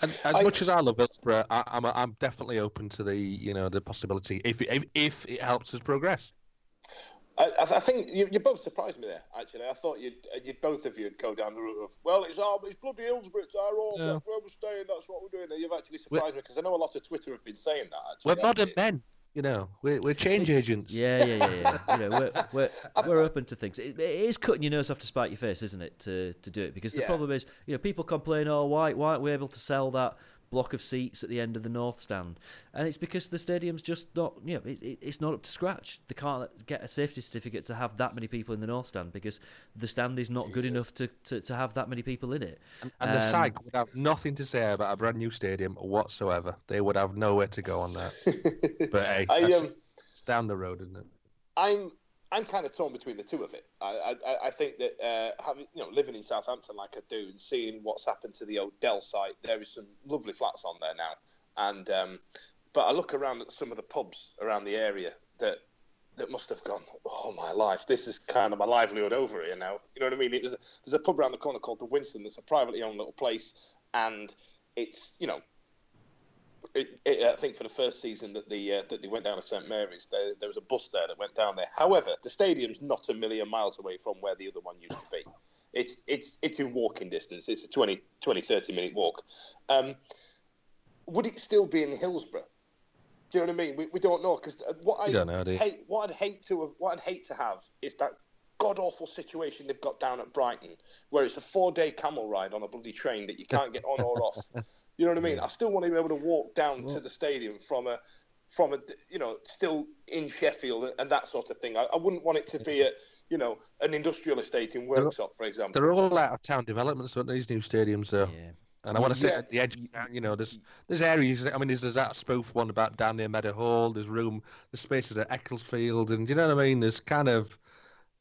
And as much as I love Hillsborough, I, I'm I'm definitely open to the you know the possibility if it, if, if it helps us progress. I, I I think you, you both surprised me there. Actually, I thought you'd, uh, you'd both of you'd go down the route of well, it's our, it's bloody Hillsborough, it's our home, Yeah. where we're staying, that's what we're doing. And you've actually surprised me because I know a lot of Twitter have been saying that. We're modern men, you know. We're we're change agents. Yeah, yeah, yeah, yeah. you know, we're, we're, we're open to things. It, it is cutting your nose off to spite your face, isn't it, to, to do it? Because the Yeah. problem is, you know, people complain, oh, why, why aren't we able to sell that block of seats at the end of the north stand? And it's because the stadium's just not, you know, it, it, it's not up to scratch. They can't get a safety certificate to have that many people in the north stand because the stand is not good enough to, to, to have that many people in it. And the Um, SAG would have nothing to say about a brand new stadium whatsoever. They would have nowhere to go on that. but hey, I, that's- um, it's down the road, isn't it? I'm I'm kind of torn between the two of it. I I, I think that uh, having you know living in Southampton like I do and seeing what's happened to the old Dell site, there is some lovely flats on there now. And um, but I look around at some of the pubs around the area that that must have gone. Oh my life! This is kind of my livelihood over here now. You know what I mean? It was a, there's a pub around the corner called the Winston. That's a privately owned little place, and it's you know it, it, I think for the first season that the uh, that they went down to St Mary's, there, there was a bus there that went down there. However, the stadium's not a million miles away from where the other one used to be. It's it's it's in walking distance. It's a 20, 20 30 minute walk. Um, would it still be in Hillsborough? Do you know what I mean? We, we don't know because what I don't know, hate what I'd hate to have, what I'd hate to have is that god awful situation they've got down at Brighton, where it's a four day camel ride on a bloody train that you can't get on or off. You know what I mean? I still want to be able to walk down to the stadium from a from a you know still in Sheffield and that sort of thing. I, I wouldn't want it to be a you know an industrial estate in Worksop, for example. They're all out of town developments, aren't these new stadiums? Though. And I want to sit Yeah. at the edge of town. You know, there's there's areas. I mean, there's, there's that spoof one about down near Meadow Hall. There's room, there's spaces at Ecclesfield, and you know what I mean. There's kind of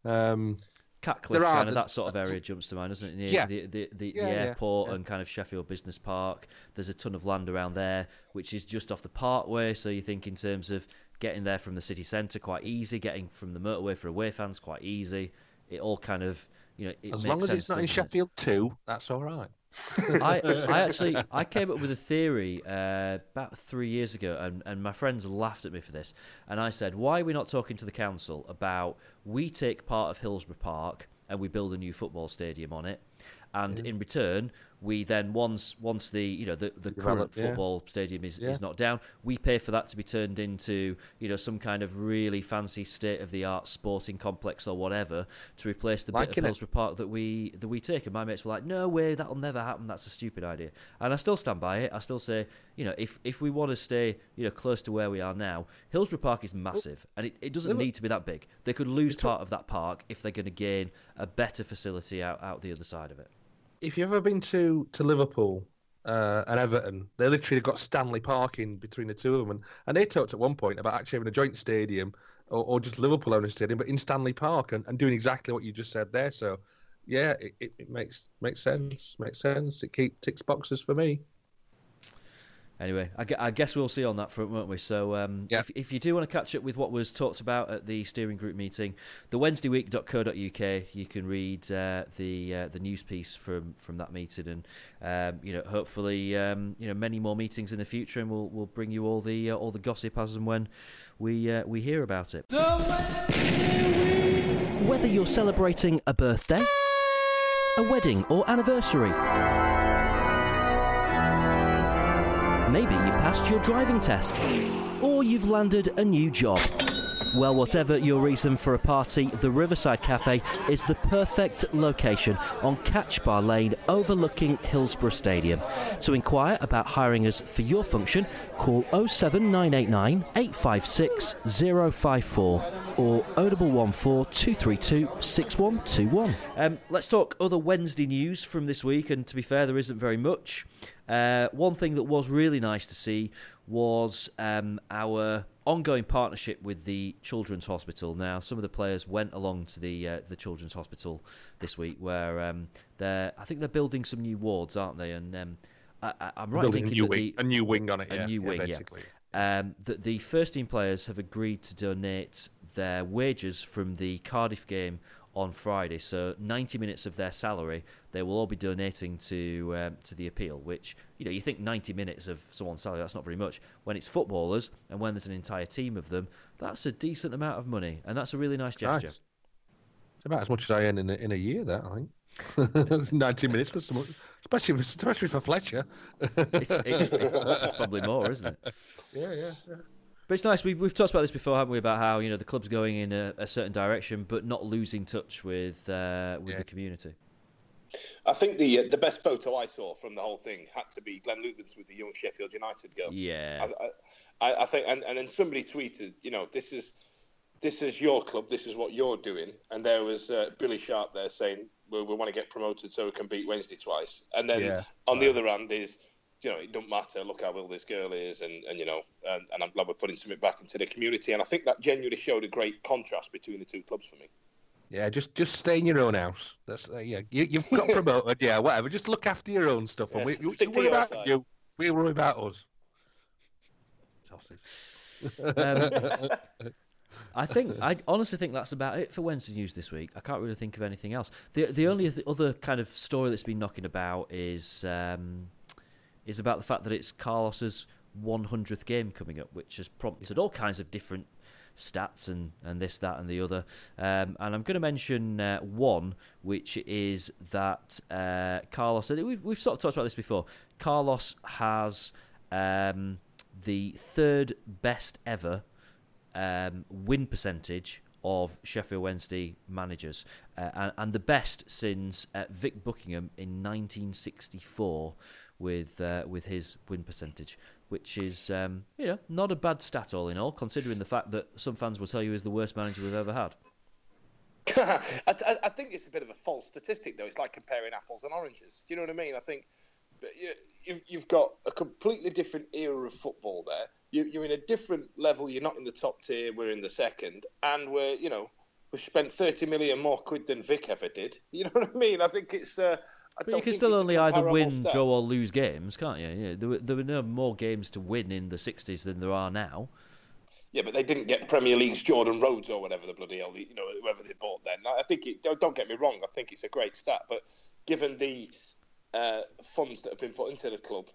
um, Catcliffe, there are kind of the- that sort of area jumps to mind, doesn't it? Near Yeah. the the, the, Yeah, the airport yeah. and kind of Sheffield Business Park. There's a ton of land around there, which is just off the Parkway. So you think in terms of getting there from the city centre, quite easy. Getting from the motorway for away fans, quite easy. It all kind of, you know, as long as it's not in it? Sheffield too, that's all right. I, I actually I came up with a theory uh, about three years ago, and, and my friends laughed at me for this. And I said, "Why are we not talking to the council about we take part of Hillsborough Park and we build a new football stadium on it, and in return we then once once the you know the, the Develop, current yeah. football stadium is, Yeah. is not down, we pay for that to be turned into you know some kind of really fancy state of the art sporting complex or whatever to replace the bit Liking of it. Hillsborough Park that we that we take. And my mates were like, "No way, that'll never happen. That's a stupid idea." And I still stand by it. I still say, you know, if if we want to stay, you know, close to where we are now, Hillsborough Park is massive, and it, it doesn't need to be that big. They could lose part of that park if they're going to gain a better facility out out the other side of it. If you've ever been to to Liverpool uh, and Everton, they literally got Stanley Park in between the two of them, and, and they talked at one point about actually having a joint stadium or, or just Liverpool own a stadium, but in Stanley Park, and, and doing exactly what you just said there. So, yeah, it, it, it makes makes sense. Makes sense. It keep ticks boxes for me. Anyway, I, gue- I guess we'll see on that front, won't we? So, um, Yeah. if, if you do want to catch up with what was talked about at the steering group meeting, the WednesdayWeek.co.uk, you can read uh, the uh, the news piece from, from that meeting, and um, you know, hopefully, um, you know, many more meetings in the future, and we'll we'll bring you all the uh, all the gossip as and when we uh, we hear about it. Whether you're celebrating a birthday, a wedding, or anniversary. Maybe you've passed your driving test, or you've landed a new job. Well, whatever your reason for a party, the Riverside Cafe is the perfect location on Catch Bar Lane overlooking Hillsborough Stadium. To inquire about hiring us for your function, call 07989 856 054 or 0114 232 6121. Um, let's talk other Wednesday news from this week, and to be fair, there isn't very much. Uh, one thing that was really nice to see was um, our ongoing partnership with the Children's Hospital. Now, some of the players went along to the uh, the Children's Hospital this week, where um, they're I think they're building some new wards, aren't they? And um, I, I'm right in Building a thinking new that wing, the, a new wing on it. a yeah, new yeah, wing, yeah. basically. um, that the first team players have agreed to donate their wages from the Cardiff game on Friday. So 90 minutes of their salary they will all be donating to um, to the appeal. Which you know you think 90 minutes of someone's salary that's not very much. When it's footballers and when there's an entire team of them, that's a decent amount of money, and that's a really nice gesture. Nice. It's about as much as I earn in a, in a year. That I think. 90 minutes was so much, especially for, especially for Fletcher. It's, it's, it's probably more, isn't it? Yeah, yeah, yeah. But it's nice. We've, we've talked about this before, haven't we? About how you know the club's going in a, a certain direction, but not losing touch with uh, with the community. I think the uh, the best photo I saw from the whole thing had to be Glenn Loovens with the young Sheffield United girl. Yeah. I, I, I think, and, and then somebody tweeted, you know, this is this is your club, this is what you're doing, and there was uh, Billy Sharp there saying, well, we want to get promoted so we can beat Wednesday twice, and then Yeah. on the other hand is. You know, it don't matter. Look how ill this girl is, and, and you know, and, and I'm glad we're putting something back into the community. And I think that genuinely showed a great contrast between the two clubs for me. Yeah, just just stay in your own house. That's uh, yeah. You, you've got promoted. yeah, whatever. Just look after your own stuff, and Yeah, we, you, stick you worry about side. you. We worry about us. Sausage. I think I honestly think that's about it for Wednesday news this week. I can't really think of anything else. The the only other kind of story that's been knocking about is um, is about the fact that it's Carlos's 100th game coming up, which has prompted all kinds of different stats and, and this, that, and the other. Um, and I'm going to mention uh, one, which is that uh, Carlos. and We've we've sort of talked about this before. Carlos has um, the third best ever um, win percentage of Sheffield Wednesday managers, uh, and, and the best since uh, Vic Buckingham in 1964 with uh, with his win percentage, which is um, you know not a bad stat all in all, considering the fact that some fans will tell you is the worst manager we've ever had. I, I, I think it's a bit of a false statistic, though. It's like comparing apples and oranges. Do you know what I mean? I think you, you, you've got a completely different era of football there. You, you're in a different level. You're not in the top tier. We're in the second, and we're you know we've spent thirty million more quid than Vic ever did. You know what I mean? I think it's. Uh, I But you can still only either win, stat. draw, or lose games, can't you? Yeah, there were, there were no more games to win in the 60s than there are now. Yeah, but they didn't get Premier League's Jordan Rhodes or whatever the bloody hell, you know, whoever they bought then. I think it. Don't, don't get me wrong. I think it's a great stat, but given the uh, funds that have been put into the club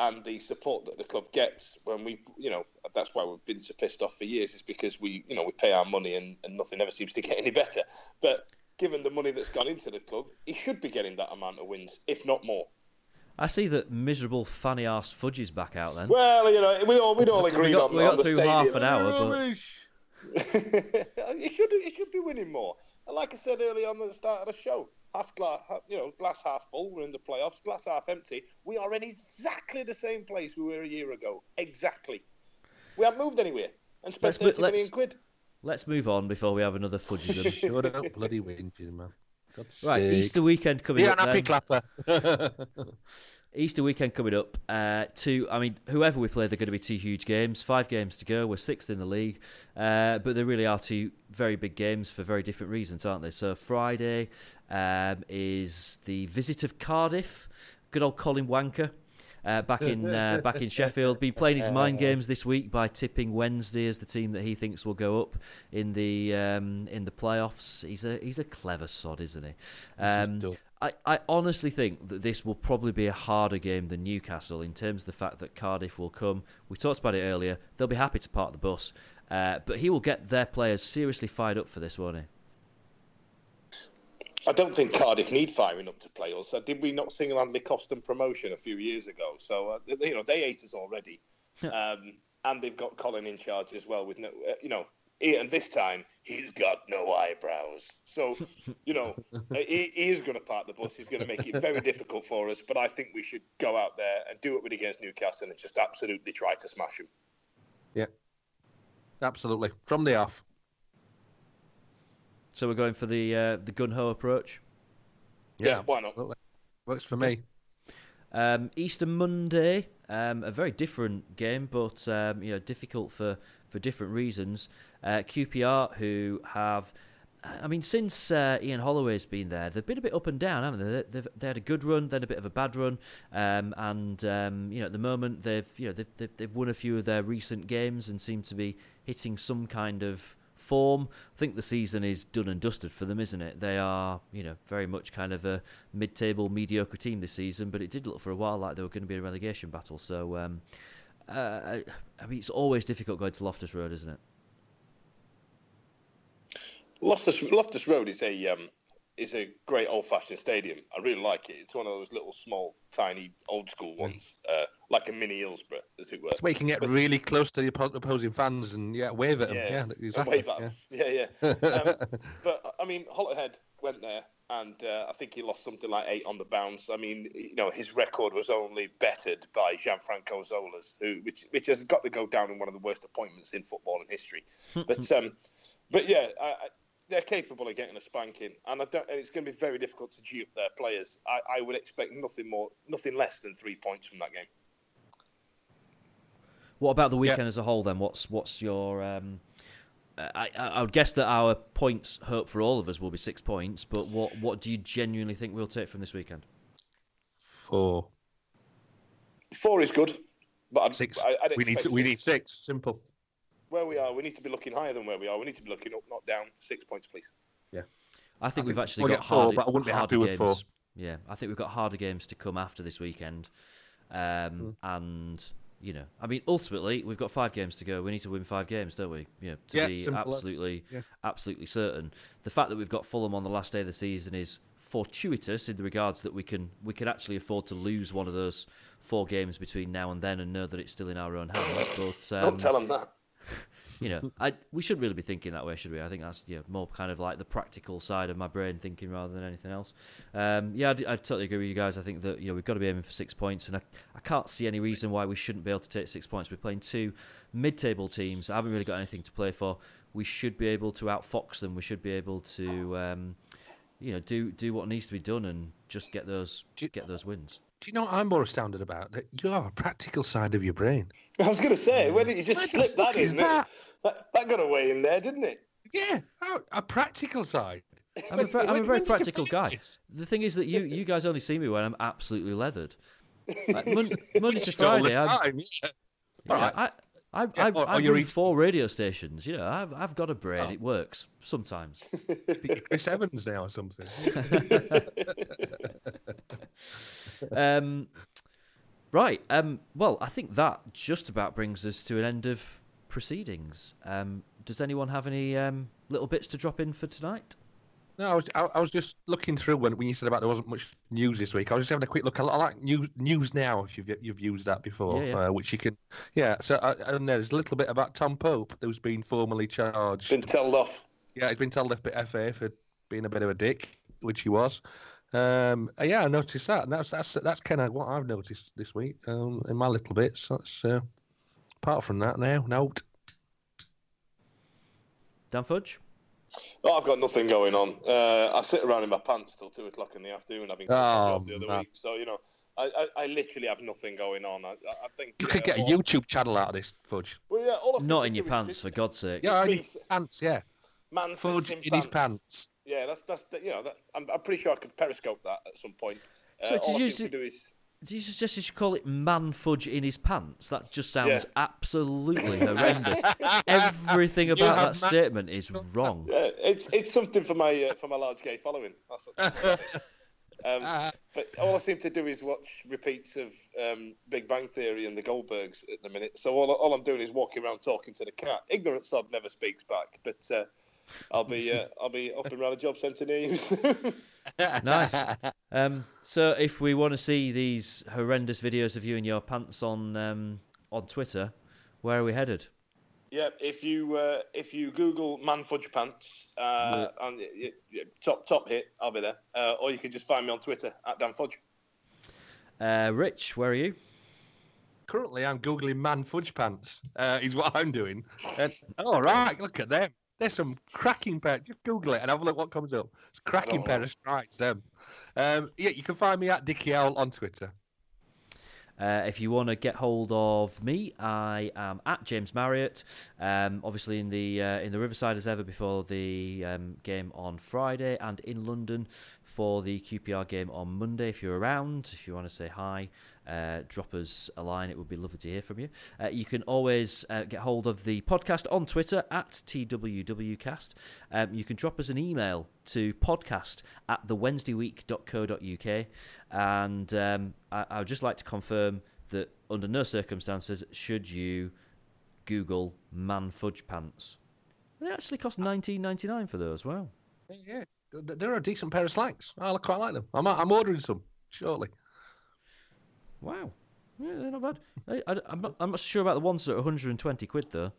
and the support that the club gets, when we, you know, that's why we've been so pissed off for years. Is because we, you know, we pay our money and, and nothing ever seems to get any better. But given the money that's gone into the club, he should be getting that amount of wins, if not more. I see that miserable fanny ass fudge is back out then. Well, you know, we all we'd all We agreed got- on, we on got the through stadium. half an hour, but- it should it should be winning more. And like I said earlier on at the start of the show, half glass, you know, glass half full. We're in the playoffs. Glass half empty. We are in exactly the same place we were a year ago. Exactly. We haven't moved anywhere and spent Let's mo- thirty million let's- quid. Let's move on before we have another fudgism. Bloody whinging, man. God's right, sake. Easter weekend coming Be up. an happy then. clapper. Easter weekend coming up. Uh, two, I mean, whoever we play, they're going to be two huge games. Five games to go. We're sixth in the league, uh, but there really are two very big games for very different reasons, aren't they? So Friday um, is the visit of Cardiff. Good old Colin Wanker. Uh, back in uh, back in Sheffield, been playing his mind games this week by tipping Wednesday as the team that he thinks will go up in the um, in the playoffs. He's a he's a clever sod, isn't he? Um. I, I honestly think that this will probably be a harder game than Newcastle in terms of the fact that Cardiff will come. We talked about it earlier. They'll be happy to park the bus, uh, but he will get their players seriously fired up for this, won't he? I don't think Cardiff need firing up to play us. Uh, did we not single-handedly cost them promotion a few years ago? So uh, you know they ate us already, um, and they've got Colin in charge as well. With no, uh, you know, and this time he's got no eyebrows. So you know uh, he, he is going to park the bus. He's going to make it very difficult for us. But I think we should go out there and do what we did against Newcastle and just absolutely try to smash them. yeah, absolutely. From the off. So we're going for the uh, the gun ho approach. Yeah, why not? Works for me. Um, Easter Monday, um, a very different game, but um, you know difficult for, for different reasons. Uh, QPR, who have, I mean, since uh, Ian Holloway's been there, they've been a bit up and down, haven't they? They've, they had a good run, then a bit of a bad run, um, and um, you know at the moment they've you know they've, they've, they've won a few of their recent games and seem to be hitting some kind of form. I think the season is done and dusted for them, isn't it? They are, you know, very much kind of a mid-table, mediocre team this season. But it did look for a while like they were going to be a relegation battle. So, um, uh, I mean, it's always difficult going to Loftus Road, isn't it? Loftus, Loftus Road is a um, is a great old fashioned stadium. I really like it. It's one of those little small, tiny, old school ones, uh, like a mini Hillsborough, as it were. It's where you can get But- really close to the opposing fans and yeah, wave at them. Yeah, and exactly. wave at 'em. Yeah, yeah. Um, but I mean, Hollowhead went there, and uh, I think he lost something like eight on the bounce. I mean, you know, his record was only bettered by Gianfranco Zola's, who which which has got to go down in one of the worst appointments in football in history. but um, but yeah, I, they're capable of getting a spanking, and I don't. And it's going to be very difficult to dupe their players. I, I would expect nothing more, nothing less than three points from that game. What about the weekend as a whole? Then, what's what's your? Um, I, I I would guess that our points hope for all of us will be six points. But what what do you genuinely think we'll take from this weekend? Four. Four is good, but I'd, Six. I, I'd we need expect we need six. Simple. Where we are, we need to be looking higher than where we are. We need to be looking up, not down. Six points, please. Yeah. I think I we've think actually we'll got get four, harder, but I wouldn't be happy harder with games. four. Yeah, I think we've got harder games to come after this weekend, um, Hmm. and you know, I mean, ultimately, we've got five games to go. We need to win five games, don't we? You know, to Yeah, be absolutely, yeah. absolutely certain. The fact that we've got Fulham on the last day of the season is fortuitous in the regards that we can we can actually afford to lose one of those four games between now and then and know that it's still in our own hands. But um, Don't tell them that. You know, I we shouldn't really be thinking that way, should we? I think that's yeah, more kind of like the practical side of my brain thinking rather than anything else. Um, yeah, I totally agree with you guys. I think that you know we've got to be aiming for six points, and I, I can't see any reason why we shouldn't be able to take six points. We're playing two mid-table teams. I haven't really got anything to play for. We should be able to outfox them. We should be able to, um, you know, do do what needs to be done and just get those get those wins. Do you know what I'm more astounded about? That you have a practical side of your brain. I was going to say, where did you just Where slip that in? that? That, that got away in there, didn't it? Yeah, a, a practical side. I'm a, very, I'm a very when did you practical guy. The thing is that you, you guys only see me when I'm absolutely leathered. Like, Mon- Monday to Just all the Friday, I'm, yeah. yeah, All right. I, I, Yeah, I, or- I or you're run eating- four radio stations. You know, I've, I've got a brain. Oh. It works sometimes. Chris Evans now or something. um, right. Um, well, I think that just about brings us to an end of proceedings. Um, does anyone have any um, little bits to drop in for tonight? No, I was I, I was just looking through when, when you said about there wasn't much news this week. I was just having a quick look. I, I like news news now if you've you've used that before, Yeah, yeah. Uh, which you can. Yeah, so I, I don't know. There's a little bit about Tom Pope who's been formally charged. Been told off. Yeah, he's been told off by FA for being a bit of a dick, which he was. Um, uh, yeah, I noticed that, and that's that's that's kind of what I've noticed this week um, in my little bits. That's uh, apart from that now, note. Dan Fudge? Oh, I've got nothing going on. Uh, I sit around in my pants till two o'clock in the afternoon having quit my Oh, job the other man. week. So you know, I, I, I literally have nothing going on. I, I I think You could uh, get a all- YouTube channel out of this, Fudge. Well, yeah, all I Not in your pants, for God's sake. Yeah, in me- pants. Yeah, Man sits Fudge in, in his pants. Yeah, that's that's the, you know that, I'm, I'm pretty sure I could periscope that at some point. Uh, So all did I you seem do is Do you suggest you should call it man fudge in his pants? That just sounds Yeah. absolutely horrendous. Everything about that man- statement is wrong. yeah, it's it's something for my uh, for my large gay following. That's what, um, but all I seem to do is watch repeats of um, Big Bang Theory and the Goldbergs at the minute. So all, all I'm doing is walking around talking to the cat. Ignorant sod never speaks back, but uh, I'll be uh, I'll be up and around a job centre near you. Nice. Um, so if we want to see these horrendous videos of you in your pants on um, on Twitter, where are we headed? yeah, if you uh, if you Google man fudge pants uh, and y- y- y- top top hit, I'll be there. Uh, or you can just find me on Twitter at Dan Fudge. Uh, Rich, where are you? Currently, I'm googling man fudge pants. Uh, is what I'm doing. And all right, look at them. There's some cracking pair. Just Google it and have a look what comes up. It's a cracking pair know. of stripes. Them. Um, yeah, you can find me at Dickie Owl on Twitter. Uh, if you want to get hold of me, I am at James Marriott. Um, obviously in the uh, in the Riverside as ever before the um, game on Friday, and in London for the QPR game on Monday. If you're around, if you want to say hi, uh, drop us a line. It would be lovely to hear from you. Uh, you can always uh, get hold of the podcast on Twitter at TWWcast. Um, you can drop us an email to podcast at thewednesdayweek.co.uk. And um, I, I would just like to confirm that under no circumstances should you Google man fudge pants. They actually cost nineteen ninety nine for those. Wow. Yeah, they're a decent pair of slacks. I quite like them. I'm, I'm ordering some shortly. Wow. Yeah, they're not bad. I, I, am not, I'm not sure about the ones that are 120 quid though.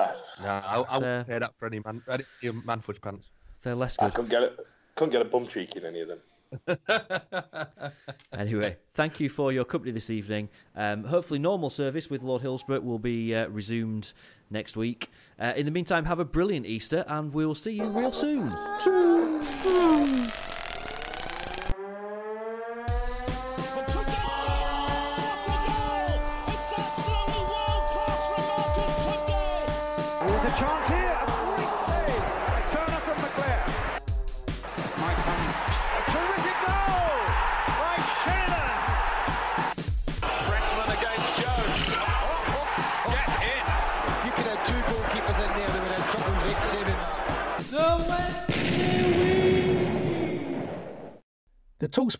No, I, I wouldn't pay that for any man, any man fudge pants. They're less I good. couldn't get it. Couldn't get a bum cheek in any of them. Anyway, thank you for your company this evening. Um, hopefully, normal service with Lord Hillsborough will be uh, resumed next week. Uh, in the meantime, have a brilliant Easter, and we'll see you real soon.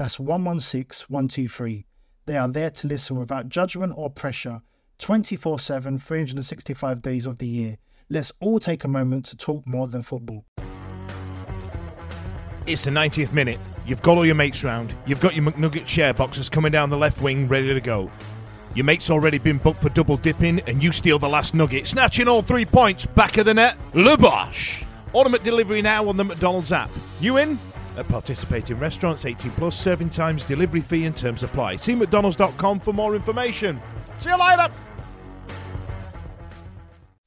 That's 116 123. They are there to listen without judgment or pressure 24 7, 365 days of the year. Let's all take a moment to talk more than football. It's the 90th minute. You've got all your mates round. You've got your McNugget share boxes coming down the left wing ready to go. Your mate's already been booked for double dipping, and you steal the last nugget, snatching all three points back of the net. Bosch! Order delivery now on the McDonald's app. You in? At participating restaurants, 18 plus, serving times, delivery fee, and terms apply. See McDonald's.com for more information. See you later!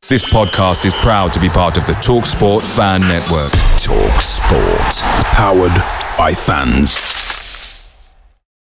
This podcast is proud to be part of the TalkSport Fan Network. Talk Sport. Powered by fans.